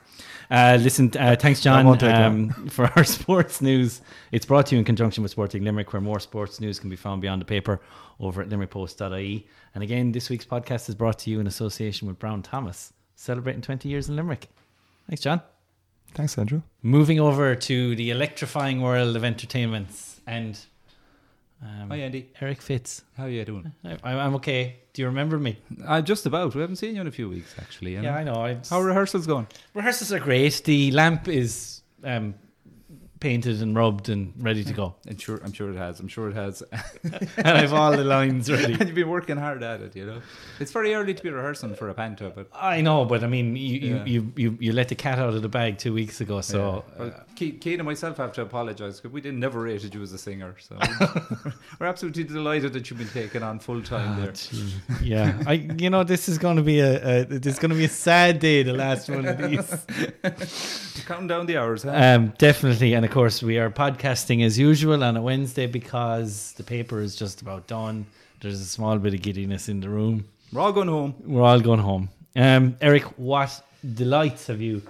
Uh, listen, uh, thanks, John, um, for our sports news. It's brought to you in conjunction with Sporting Limerick, where more sports news can be found beyond the paper over at limerickpost.ie. And again, this week's podcast is brought to you in association with Brown Thomas, celebrating 20 years in Limerick. Thanks, John. Thanks, Andrew. Moving over to the electrifying world of entertainments and um, Hi Andy, Eric Fitz. how are you doing? I, I'm okay. Do you remember me? I'm just about. We haven't seen you in a few weeks, actually. Yeah, I know. I How are rehearsals going? Rehearsals are great. The lamp is um, painted and rubbed and ready to go. I'm sure. I'm sure it has. I'm sure it has. and I've all the lines ready. and you've been working hard at it. You know, it's very early to be rehearsing for a panto, but I know, but I mean, you, Yeah. you, you, you, you let the cat out of the bag two weeks ago, so yeah. well, Ke- Keane and myself have to apologise because we didn't never rated you as a singer. So we're absolutely delighted that you've been taken on full time there. yeah. I, you know, this is going to be a, a this is going to be a sad day. The last one of these. Counting down the hours. Huh? Um, definitely, and of course, we are podcasting as usual on a Wednesday because the paper is just about done. There's a small bit of giddiness in the room. we're all going home. We're all going home. Um, Eric, what delights have you?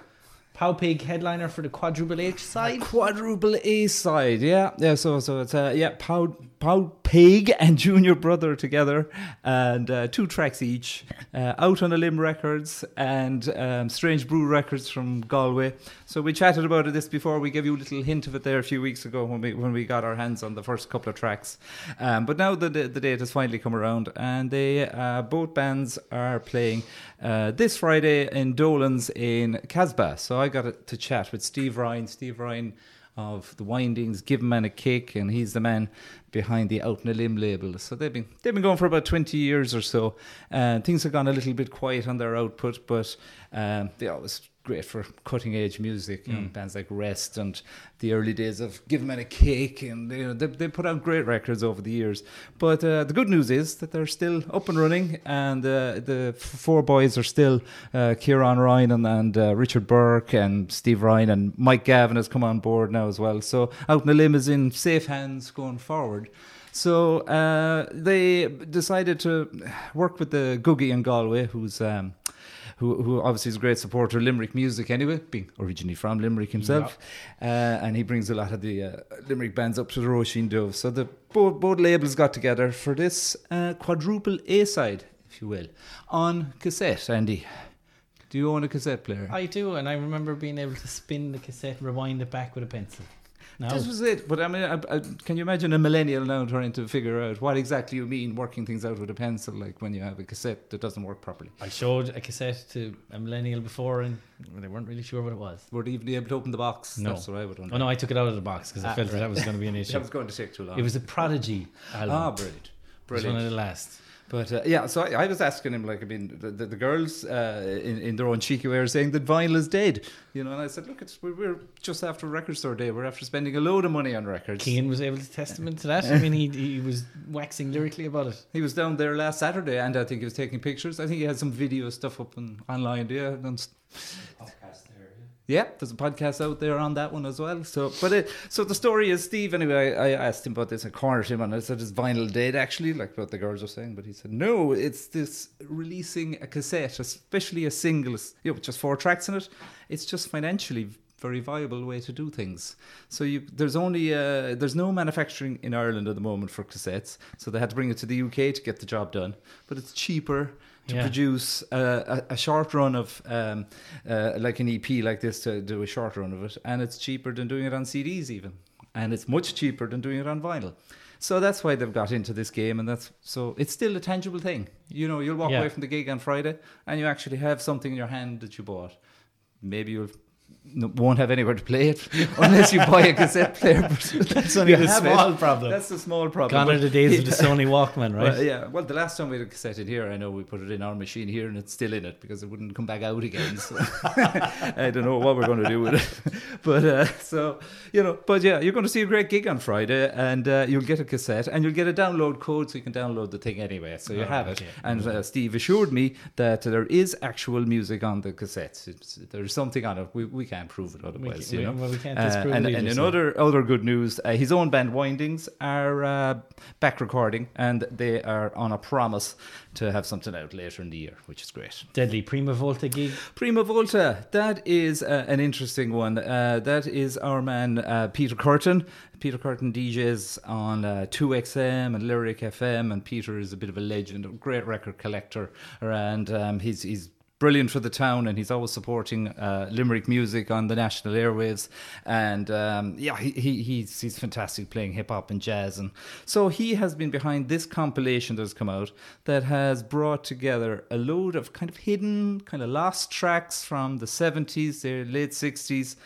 Pow Pig headliner for the quadruple H side. Quadruple A side, yeah, yeah. So, so it's uh, yeah, Pow Pow Pig and Junior Brother together, and uh, two tracks each, uh, out on the Limb Records and um, Strange Brew Records from Galway. So we chatted about this before. We gave you a little hint of it there a few weeks ago when we when we got our hands on the first couple of tracks. Um, but now the the date has finally come around, and they uh, both bands are playing uh, this Friday in Dolan's in Casbah. So I got to chat with Steve Ryan. Steve Ryan of the Windings, Give a Man a Kick, and he's the man behind the Out in a Limb label. So they've been they've been going for about twenty years or so. Uh, things have gone a little bit quiet on their output, but um, they always great for cutting edge music. You know, bands like Rest and the early days of Give Man a Kick, and you know, they they put out great records over the years. But uh, the good news is that they're still up and running, and uh, the four boys are still uh, Kieran Ryan and, and uh, Richard Burke and Steve Ryan and Mike Gavin has come on board now as well. So Out in the Limb is in safe hands going forward. So uh, they decided to work with the Gugai in Galway, who's um, who, who obviously is a great supporter of Limerick music anyway, being originally from Limerick himself, uh, and he brings a lot of the uh, Limerick bands up to the Róisín Dubh. So the both, both labels got together for this uh, quadruple A side, if you will, on cassette. Andy, do you own a cassette player? I do, and I remember being able to spin the cassette, and rewind it back with a pencil. Now, This was it. But I mean, I, I, can you imagine a millennial now trying to figure out what exactly you mean working things out with a pencil, like when you have a cassette that doesn't work properly? I showed a cassette to a millennial before, and they weren't really sure what it was. Were they even able to open the box? No. That's what I would wonder. Oh no, I took it out of the box because I Ah, felt right. that was going to be an issue. That was going to take too long. It was a Prodigy album. ah, brilliant, It was brilliant. one of the last. But uh, yeah, so I, I was asking him, like, I mean, the, the, the girls uh, in, in their own cheeky way are saying that vinyl is dead, you know. And I said, look, it's, we're, we're just after record store day. We're after spending a load of money on records. Cian was able to testament to that. I mean, he he was waxing lyrically about it. He was down there last Saturday, and I think he was taking pictures. I think he had some video stuff up on, online. Yeah, and s- yeah, there's a podcast out there on that one as well. So, but it, so the story is Steve. Anyway, I, I asked him about this. I cornered him, and I said, "Is vinyl dead?" Actually, like what the girls are saying, but he said, "No, it's this releasing a cassette, especially a single, you know, just four tracks in it. It's just financially." Very viable way to do things. So you, there's only uh, there's no manufacturing in Ireland at the moment for cassettes, so they had to bring it to the UK to get the job done. But it's cheaper to Yeah. produce a, a, a short run of um, uh, like an EP like this to do a short run of it, and it's cheaper than doing it on CDs even, and it's much cheaper than doing it on vinyl. So that's why they've got into this game, and that's so it's still a tangible thing. You know, you'll walk Yeah. away from the gig on Friday, and you actually have something in your hand that you bought. Maybe you'll won't have anywhere to play it unless you buy a cassette player. But That's only the have it. small problem. That's the small problem. Gone are the days of the Sony Walkman, right? Well, yeah. Well, the last time we had a cassette in here, I know we put it in our machine here, and it's still in it because it wouldn't come back out again. So I don't know what we're going to do with it. But uh, so you know, but yeah, you're going to see a great gig on Friday, and uh, you'll get a cassette, and you'll get a download code, so you can download the thing anyway. So you Oh, have right, it. yeah. And uh, Steve assured me that there is actual music on the cassettes. It's, there's something on it. We, we can't prove it otherwise, we- you know. well, we can't Uh, disprove and it and in other other good news, uh, his own band Windings are uh, back recording, and they are on a promise to have something out later in the year, which is great. Deadly Prima Volta gig. Prima Volta, that is uh, an interesting one. Uh, that is our man uh, Peter Curtin. Peter Curtin DJs on uh, 2XM and Lyric FM, and Peter is a bit of a legend, a great record collector, and um, he's he's brilliant for the town, and he's always supporting uh, Limerick music on the national airwaves. And um, yeah, he, he he's he's fantastic playing hip hop and jazz, and so he has been behind this compilation that's come out that has brought together a load of kind of hidden, kind of lost tracks from the seventies, the late sixties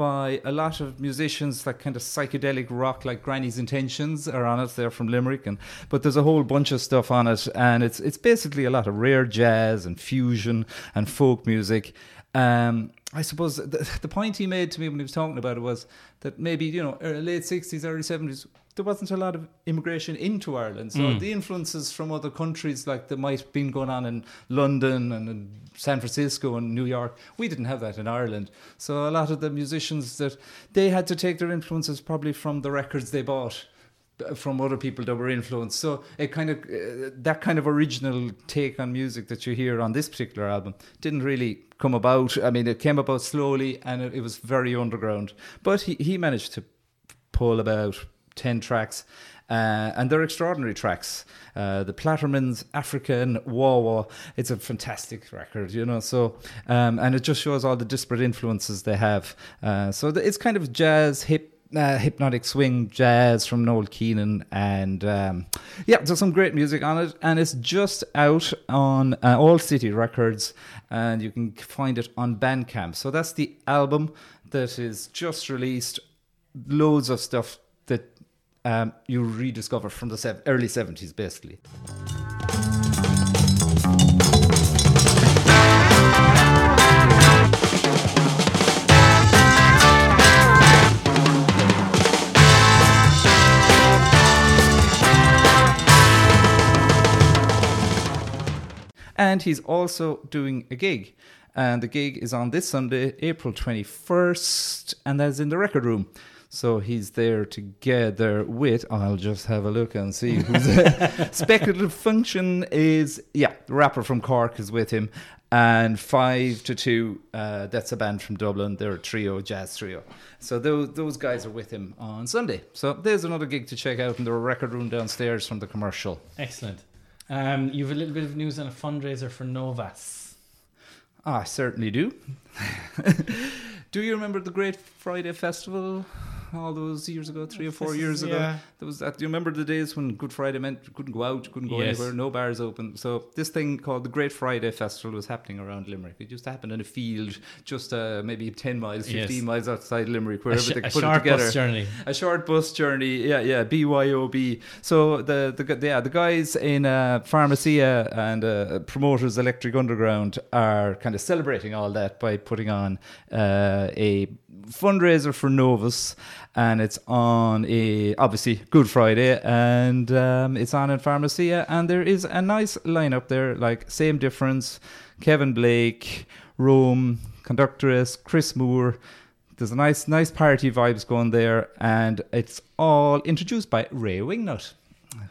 by a lot of musicians like kind of psychedelic rock like Granny's Intentions are on it. They're from Limerick and but there's a whole bunch of stuff on it and it's it's basically a lot of rare jazz and fusion and folk music. Um I suppose the, the point he made to me when he was talking about it was that maybe you know late 60s early 70s there wasn't a lot of immigration into Ireland so the influences from other countries like that might have been going on in London and in San Francisco and New York we didn't have that in Ireland. So a lot of the musicians that they had to take their influences probably from the records they bought uh, from other people that were influenced. So it kind of uh, that kind of original take on music that you hear on this particular album didn't really come about. I mean it came about slowly and it, it was very underground. But he, he managed to pull about 10 tracks uh, and they're extraordinary tracks. Uh, the Plattermans, African, Wawa. It's a fantastic record, you know. So, um, and it just shows all the disparate influences they have. Uh, so th- it's kind of jazz, hip, uh, hypnotic swing jazz from Noel Keenan, and um, yeah, there's some great music on it, and it's just out on uh, All City Records, and you can find it on Bandcamp. So that's the album that is just released. Loads of stuff um, you rediscover from the sev- early 70s, basically. And he's also doing a gig. And the gig is on this Sunday, April 21st, and that's in the record room. So he's there together with, I'll just have a look and see who's Speculative Function is, yeah, the rapper from Cork is with him. And Five to Two, uh, that's a band from Dublin. They're a trio, jazz trio. So those, those guys are with him on Sunday. So there's another gig to check out in the record room downstairs from the commercial. Excellent. Um, you have a little bit of news on a fundraiser for Novas. I certainly do. do you remember the Great Friday Festival all those years ago, three or four This is- years ago? yeah. There was that. Do you remember the days when Good Friday meant you couldn't go out, you couldn't go Yes. anywhere, no bars open? So this thing called the Great Friday Festival was happening around Limerick. It used to happen in a field, just uh, maybe ten miles, Yes. fifteen miles outside Limerick, A, wherever sh- they a could put it short together bus journey. a short bus journey. Yeah, yeah, BYOB. So the the yeah the guys in uh, Pharmacia and uh, promoters Electric Underground are kind of celebrating all that by putting on uh, a fundraiser for Novas, and it's on a obviously Good Friday, and um, it's on in Pharmacia, and there is a nice lineup there, like Same Difference, Kevin Blake, Rome, Conductress, Chris Moore. There's a nice, nice party vibes going there, and it's all introduced by Ray Wingnut,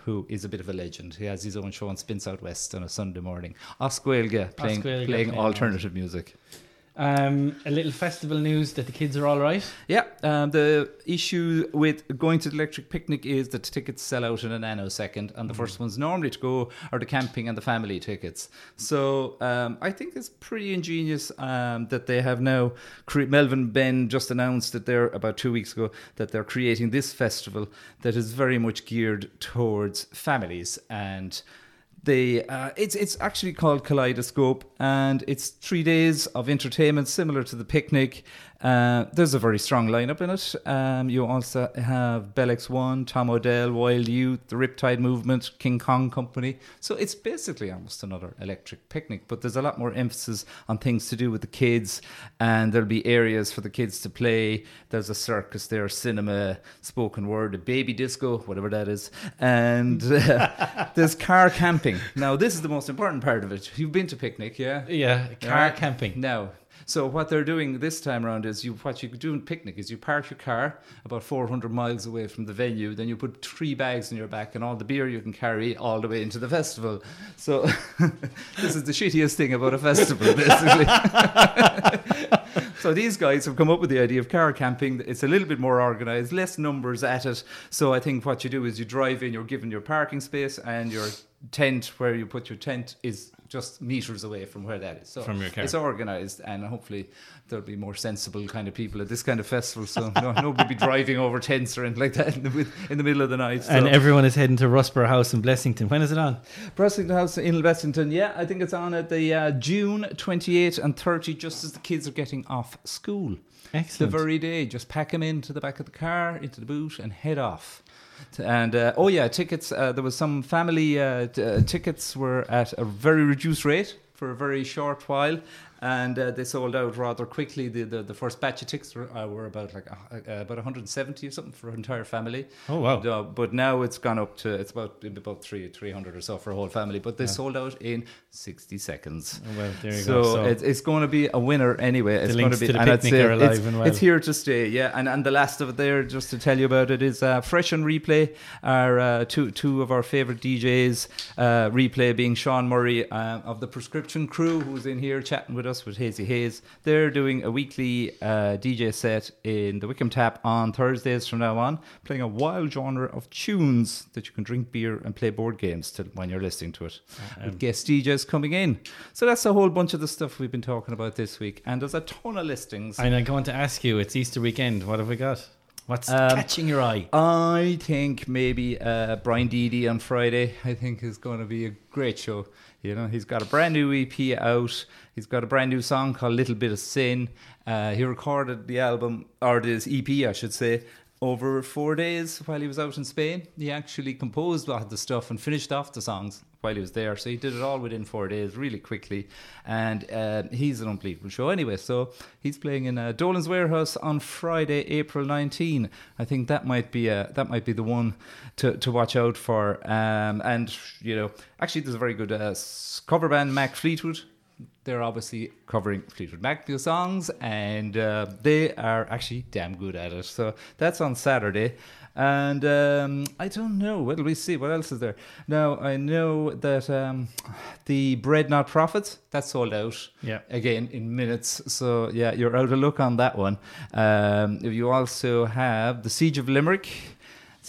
who is a bit of a legend. He has his own show on Spin Southwest on a Sunday morning. Osquelga playing, Oscuelga playing playing alternative music. Um, a little festival news that the kids are all right. Yeah, um, the issue with going to the electric picnic is that tickets sell out in a nanosecond, and the first ones normally to go are the camping and the family tickets. So um, I think it's pretty ingenious um, that they have now. Cre- Melvin Benn just announced that they're about two weeks ago that they're creating this festival that is very much geared towards families and they uh, it's it's actually called Kaleidoscope, and it's three days of entertainment similar to the picnic. Uh, there's a very strong lineup in it. Um, you also have Bell X1, Tom Odell, Wild Youth, the Riptide Movement, King Kong Company. So it's basically almost another electric picnic, but there's a lot more emphasis on things to do with the kids, and there'll be areas for the kids to play. There's a circus there, cinema, spoken word, a baby disco, whatever that is, and uh, there's car camping. Now, this is the most important part of it. You've been to picnic, yeah? Yeah, car Right. camping. Now, so what they're doing this time around is you what you do in picnic is you park your car about 400 miles away from the venue, then you put three bags in your back and all the beer you can carry all the way into the festival. So this is the shittiest thing about a festival, basically. so these guys have come up with the idea of car camping. It's a little bit more organised, less numbers at it. So I think what you do is you drive in, you're given your parking space and your tent where you put your tent is just meters away from where that is. So From your car. it's organised, and hopefully there'll be more sensible kind of people at this kind of festival. So no, nobody be driving over tents or anything like that in the, in the middle of the night. So. And everyone is heading to Rusborough House in Blessington. When is it on? Pressington House in Westington, yeah, I think it's on at the uh, June 28 and 30, just as the kids are getting off school. Excellent. The very day, just pack them into the back of the car, into the boot, and head off. And uh, oh yeah, tickets. Uh, there was some family uh, t- uh, tickets were at a very reduced rate for a very short while, and uh, they sold out rather quickly. The the, the first batch of tickets were, uh, were about like uh, uh, about 170 or something for an entire family. Oh, wow. But now it's gone up to it's about about three 300 or so for a whole family. But they sold out in 60 seconds. Oh, well, there you so go. So it's, it's going to be a winner anyway. It's going to be to the and I'd picnic say are alive it's, and well. it's here to stay. Yeah, and and the last of it there, just to tell you about it, is uh, fresh on replay. Are uh, two two of our favorite DJs. Uh, replay being Sean Murray of the Prescription Crew, who's in here chatting with us with Hazy Hayes. They're doing a weekly uh, DJ set in the Wickham Tap on Thursdays from now on, playing a wild genre of tunes that you can drink beer and play board games to when you're listening to it. with guest DJs coming in. So that's a whole bunch of the stuff we've been talking about this week. And there's a ton of listings. And I'm going to ask you, it's Easter weekend. What have we got? What's Um, catching your eye? I think maybe uh, Brian Deady on Friday. I think is going to be a great show. You know, he's got a brand new EP out. He's got a brand new song called "Little Bit of Sin." Uh, he recorded the album or this EP, I should say, over four days while he was out in Spain. He actually composed a lot of the stuff and finished off the songs while he was there. So he did it all within four days, really quickly. And uh, he's an unbelievable show anyway. So he's playing in uh, Dolan's Warehouse on Friday, April 19. I think that might be uh, that might be the one to, to watch out for. Um, and you know, actually, there's a very good uh, cover band, Mac Fleetwood. They're obviously covering Fleetwood Mac new songs, and uh, they are actually damn good at it. So that's on Saturday. And um, I don't know. Well, we see. What else is there? Now, I know that um, the Bread Not Profits, that's sold out Yeah. again in minutes. So, yeah, you're out of luck on that one. Um, you also have the Siege of Limerick.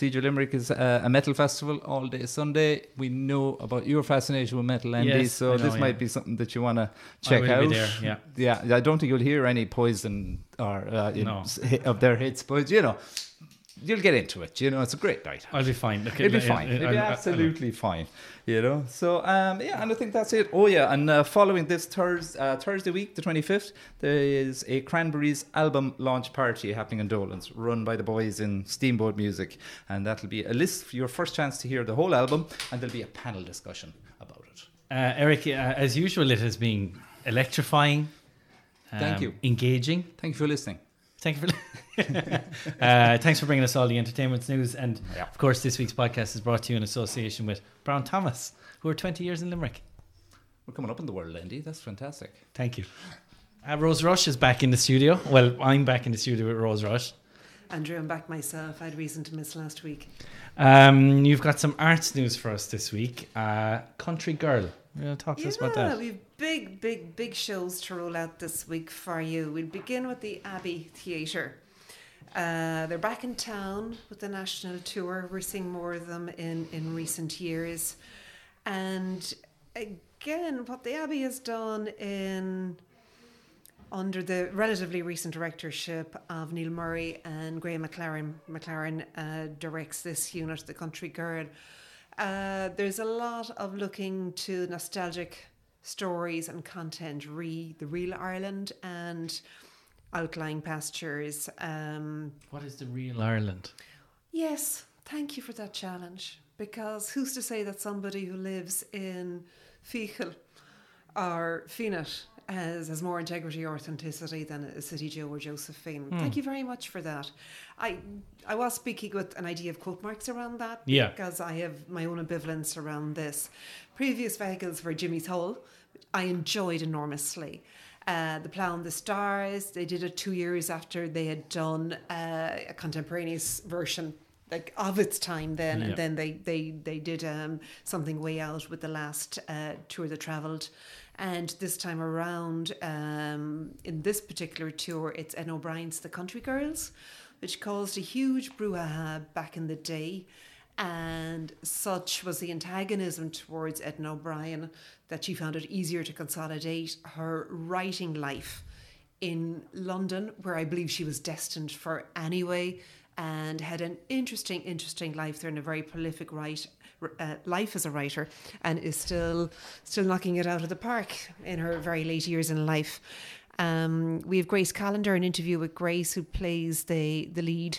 Siege Limerick is uh, a metal festival all day Sunday. We know about your fascination with metal, Andy, Yes, so know, this yeah. might be something that you want to check out. yeah. yeah. I don't think you'll hear any poison or uh, No. of their hits, but you know, you'll get into it. You know, it's a great night. I'll be fine. Look, It'll be fine. I- It'll I- be I- I- absolutely fine. You know. So um, yeah, and I think that's it. Oh yeah, and uh, following this Thursday, uh, Thursday week, the twenty fifth, there is a Cranberries album launch party happening in Dolan's, run by the boys in Steamboat Music, and that'll be a list for your first chance to hear the whole album, and there'll be a panel discussion about it. Uh, Eric, uh, as usual, it has been electrifying. Thank um, you. Engaging. Thank you for listening. Thank you for. uh, thanks for bringing us all the entertainment news, and Yeah. of course, this week's podcast is brought to you in association with Brown Thomas, who are 20 years in Limerick. We're coming up in the world, Andy. That's fantastic. Thank you. Uh, Rose Rush is back in the studio. Well, I'm back in the studio with Rose Rush. Andrew, I'm back myself. I had reason to miss last week. Um, you've got some arts news for us this week. Uh, Country Girl. You want to talk to us about that? we've big, big, big shows to roll out this week for you. We'll begin with the Abbey Theatre. Uh, they're back in town with the national tour. We're seeing more of them in, in recent years. And again, what the Abbey has done in under the relatively recent directorship of Neil Murray and Graham McLaren, McLaren uh, directs this unit, the Country Girl. Uh, there's a lot of looking to nostalgic stories and content, re the real Ireland and outlying pastures. Um, What is the real Ireland? yes, thank you for that challenge. Because who's to say that somebody who lives in Feakle or Fenit has, has more integrity or authenticity than a City Joe or Josephine? Thank you very much for that. I I was speaking with an idea of quote marks around that Yeah. because I have my own ambivalence around this. Previous vehicles were Jimmy's Hall, I enjoyed enormously. Uh, the Plough and the Stars, they did it two years after they had done uh, a contemporaneous version like of its time then Yeah. and then they they they did um something way out with the last uh tour that traveled and this time around um in this particular tour it's Ed O'Brien's The Country Girls which caused a huge brouhaha back in the day. And such was the antagonism towards Edna O'Brien that she found it easier to consolidate her writing life in London, where I believe she was destined for anyway, and had an interesting, interesting life there and a very prolific write, uh, life as a writer, and is still still knocking it out of the park in her very late years in life. Um, we have Grace Callender, an interview with Grace, who plays the the lead.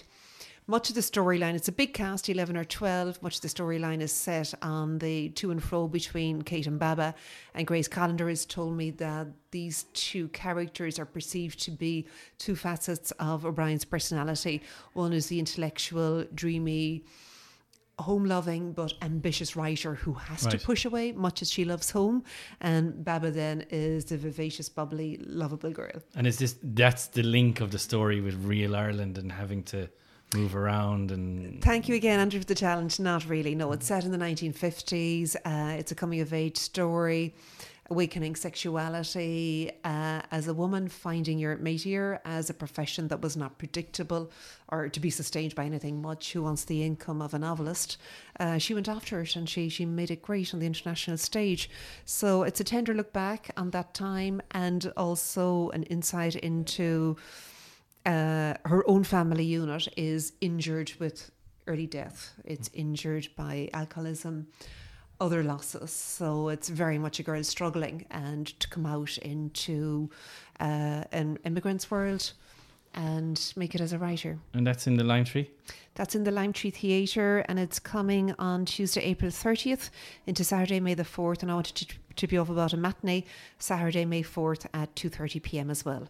Much of the storyline, it's a big cast, 11 or 12. Much of the storyline is set on the to and fro between Kate and Baba. And Grace Callender has told me that these two characters are perceived to be two facets of O'Brien's personality. One is the intellectual, dreamy, home loving but ambitious writer who has to push away much as she loves home. And Baba then is the vivacious, bubbly, lovable girl. And is this that's the link of the story with real Ireland and having to move around and Thank you again, Andrew, for the challenge. Not really. No, it's set in the 1950s. Uh, it's a coming of age story, awakening sexuality uh, as a woman, finding your métier as a profession that was not predictable or to be sustained by anything much. Who wants the income of a novelist? Uh, she went after it and she she made it great on the international stage. So it's a tender look back on that time and also an insight into uh, her own family unit is injured with early death. It's injured by alcoholism, other losses. So it's very much a girl struggling and to come out into uh, an immigrant's world and make it as a writer. and that's in the lime tree? That's in the Lime Tree Theatre and it's coming on Tuesday, April 30th into Saturday, May the 4th. And I wanted to tip you off about a matinee, Saturday, May 4th at 2.30pm as well.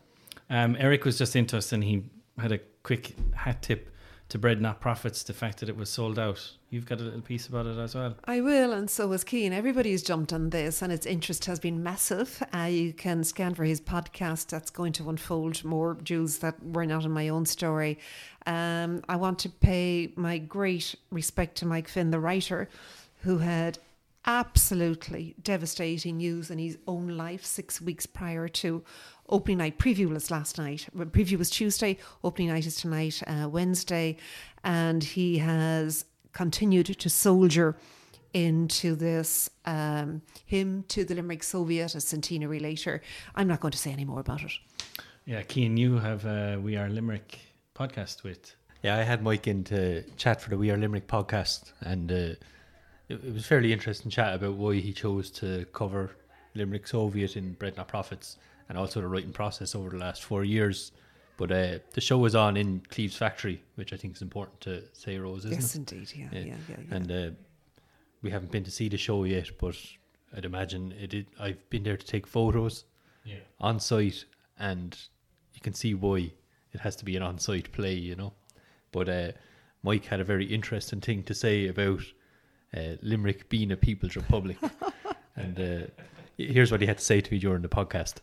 Um, Eric was just into us and he had a quick hat tip to Bread Not Profits, the fact that it was sold out. You've got a little piece about it as well. I will, and so was Keen. Everybody's jumped on this, and its interest has been massive. Uh, you can scan for his podcast that's going to unfold more jewels that were not in my own story. Um, I want to pay my great respect to Mike Finn, the writer, who had absolutely devastating news in his own life six weeks prior to opening night. Preview was last night. Preview was Tuesday. Opening night is tonight, uh, Wednesday, and he has continued to soldier into this um, him to the Limerick Soviet a centenary later. I'm not going to say any more about it. Yeah, Cian, you have uh, We Are Limerick podcast with. Yeah, I had Mike in to chat for the We Are Limerick podcast, and uh, it, it was fairly interesting chat about why he chose to cover Limerick Soviet in Bread Not Profits, and also the writing process over the last four years. But uh, the show was on in Cleeves Factory, which I think is important to say, Rose, isn't yes, it? indeed. Yeah, Yeah. yeah, yeah. yeah. And uh, we haven't been to see the show yet, but I'd imagine it. Did, I've been there to take photos Yeah. on site, and you can see why it has to be an on site play, you know. But uh, Mike had a very interesting thing to say about uh, Limerick being a people's republic, and uh, here's what he had to say to me during the podcast.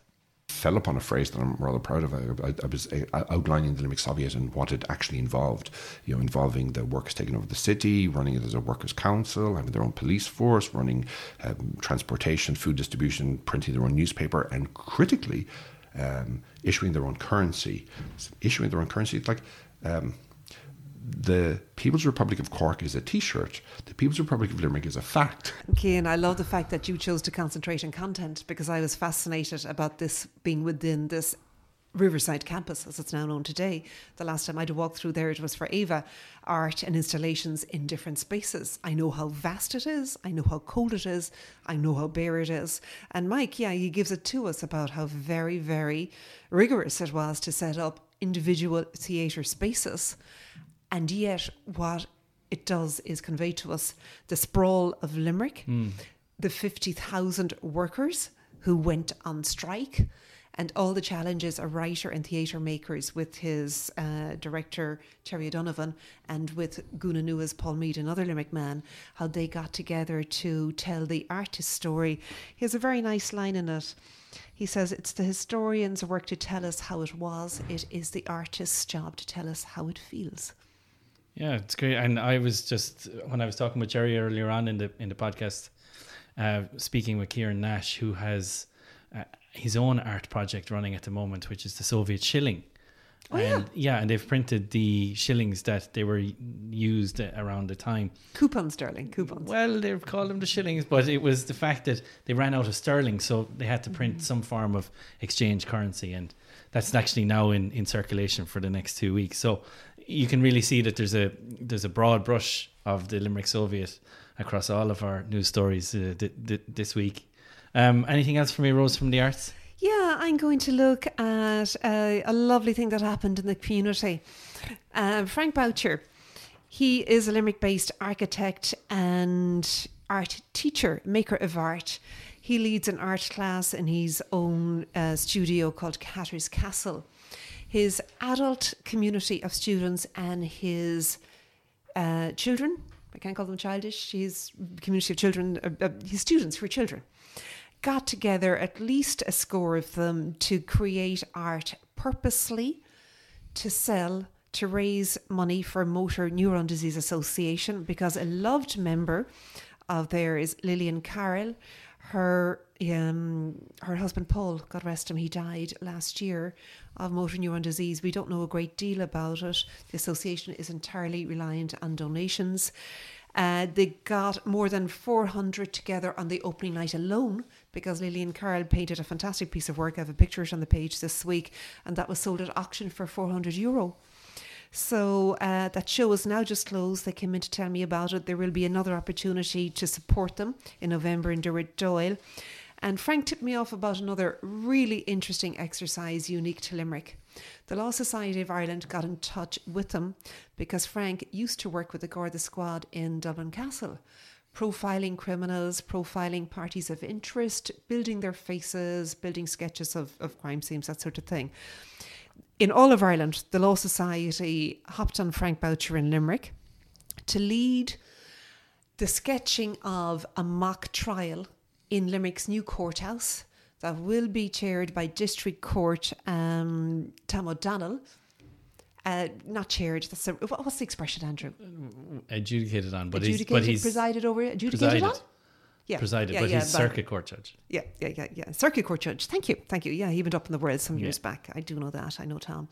Fell upon a phrase that I'm rather proud of. I, I, I was uh, outlining the Limerick Soviet and what it actually involved. You know, involving the workers taking over the city, running it as a workers' council, having their own police force, running um, transportation, food distribution, printing their own newspaper, and critically, um, issuing their own currency. Issuing their own currency, it's like. Um, the People's Republic of Cork is a T-shirt. The People's Republic of Limerick is a fact. Cian, I love the fact that you chose to concentrate on content because I was fascinated about this being within this Riverside campus, as it's now known today. The last time I'd walked through there, it was for EVA art and installations in different spaces. I know how vast it is. I know how cold it is. I know how bare it is. And Mike, yeah, he gives it to us about how very, very rigorous it was to set up individual theatre spaces. And yet, what it does is convey to us the sprawl of Limerick, the 50,000 workers who went on strike, and all the challenges a writer and theatre makers with his uh, director Terry O'Donovan and with Gúna Nua's Paul Meade, another Limerick man, how they got together to tell the artist's story. He has a very nice line in it. He says, It's the historian's work to tell us how it was, it is the artist's job to tell us how it feels. Yeah, it's great. And I was just when I was talking with Jerry earlier on in the in the podcast, uh, speaking with Kieran Nash, who has uh, his own art project running at the moment, which is the Soviet shilling. Oh, and yeah, and they've printed the shillings that they were used around the time. Coupons, sterling, coupons. Well, they've called them the shillings, but it was the fact that they ran out of sterling, so they had to print some form of exchange currency, and that's actually now in, in circulation for the next two weeks. So you can really see that there's a there's a broad brush of the Limerick Soviet across all of our news stories uh, th- th- this week. Um, anything else for me, Rose, from the arts? Yeah, I'm going to look at uh, a lovely thing that happened in the community. Uh, Frank Boucher, he is a Limerick based architect and art teacher, maker of art. He leads an art class in his own uh, studio called Catter's Castle. His adult community of students and his uh, children, I can't call them childish, his community of children, uh, uh, his students who are children got together at least a score of them to create art purposely to sell to raise money for motor neuron disease association because a loved member of there is lillian carroll her um, her husband paul god rest him he died last year of motor neuron disease we don't know a great deal about it the association is entirely reliant on donations uh, they got more than 400 together on the opening night alone because Lillian Carl painted a fantastic piece of work. I have a picture of it on the page this week, and that was sold at auction for 400 euro. So uh, that show is now just closed. They came in to tell me about it. There will be another opportunity to support them in November in Derwent Doyle. And Frank tipped me off about another really interesting exercise unique to Limerick. The Law Society of Ireland got in touch with them because Frank used to work with the Garda Squad in Dublin Castle, profiling criminals, profiling parties of interest, building their faces, building sketches of, of crime scenes, that sort of thing. In all of Ireland, the Law Society hopped on Frank Boucher in Limerick to lead the sketching of a mock trial in Limerick's new courthouse that will be chaired by District Court um, Tom O'Donnell. Uh, not chaired. That's a, what's the expression, Andrew? Adjudicated on, but he's adjudicated, but he's presided over, adjudicated presided, on. Yeah, presided, yeah, but yeah, he's circuit court judge. Yeah, yeah, yeah, yeah. Circuit Court judge. Thank you, thank you. Yeah, he went up in the world some years Yeah. back. I do know that. I know Tom.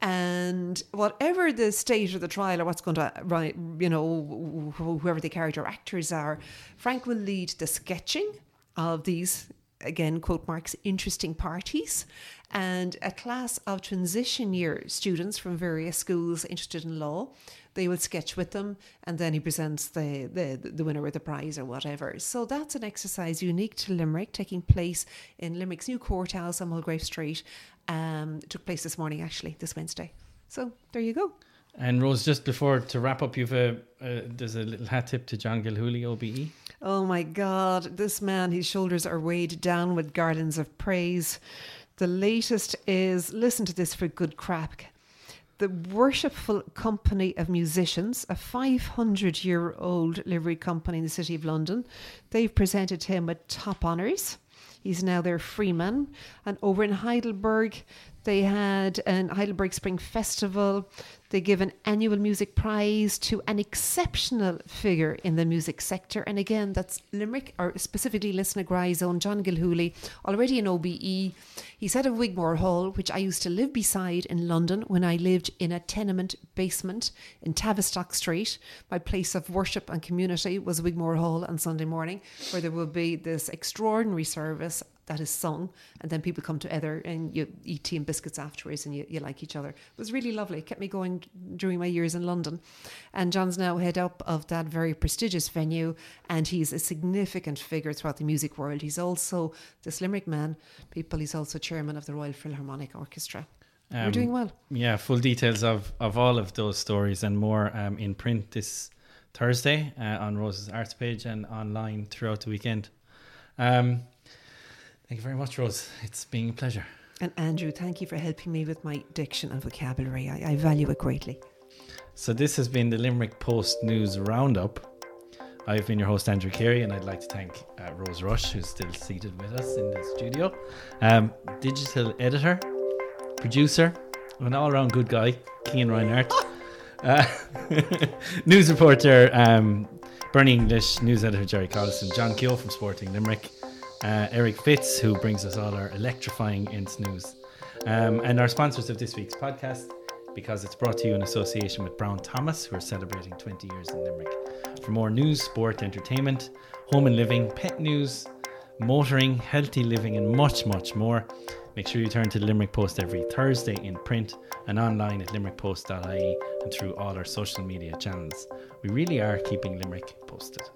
And whatever the state of the trial or what's going to, right, you know, whoever the character actors are, Frank will lead the sketching of these, again, quote marks, interesting parties. And a class of transition year students from various schools interested in law, they will sketch with them and then he presents the, the, the winner with the prize or whatever. So that's an exercise unique to Limerick, taking place in Limerick's new courthouse on Mulgrave Street. Um, it took place this morning, actually, this Wednesday. So there you go. And Rose, just before to wrap up, you've a uh, there's a little hat tip to John Gilhooly, OBE. Oh my God, this man, his shoulders are weighed down with garlands of praise. The latest is listen to this for good crap. The Worshipful Company of Musicians, a 500 year old livery company in the City of London, they've presented him with top honours. He's now their freeman. And over in Heidelberg, they had an Heidelberg Spring Festival. They give an annual music prize to an exceptional figure in the music sector. And again, that's Limerick, or specifically Lisnagry's own John Gilhooly, already an OBE. He's head of Wigmore Hall, which I used to live beside in London when I lived in a tenement basement in Tavistock Street. My place of worship and community was Wigmore Hall on Sunday morning, where there will be this extraordinary service that is sung, and then people come together and you eat tea and biscuits afterwards, and you, you like each other. It was really lovely. It kept me going during my years in London, and John's now head up of that very prestigious venue, and he's a significant figure throughout the music world. He's also this Limerick man. People, he's also chairman of the Royal Philharmonic Orchestra. We're Um, doing well. Yeah, full details of, of all of those stories and more um, in print this Thursday uh, on Rose's Arts page and online throughout the weekend. Um, thank you very much, Rose. It's been a pleasure. And Andrew, thank you for helping me with my diction and vocabulary. I, I value it greatly. So this has been the Limerick Post News Roundup. I've been your host Andrew Carey, and I'd like to thank uh, Rose Rush, who's still seated with us in the studio, um, digital editor, producer, an all-round good guy, Cian Reinhardt, uh, news reporter, um, Bernie English, news editor Jerry Collison, John Keogh from Sporting Limerick, uh, Eric Fitz, who brings us all our electrifying Ints news, um, and our sponsors of this week's podcast because it's brought to you in association with Brown Thomas, who are celebrating 20 years in Limerick. For more news, sport, entertainment, home and living, pet news, motoring, healthy living, and much, much more, make sure you turn to the Limerick Post every Thursday in print and online at limerickpost.ie and through all our social media channels. We really are keeping Limerick posted.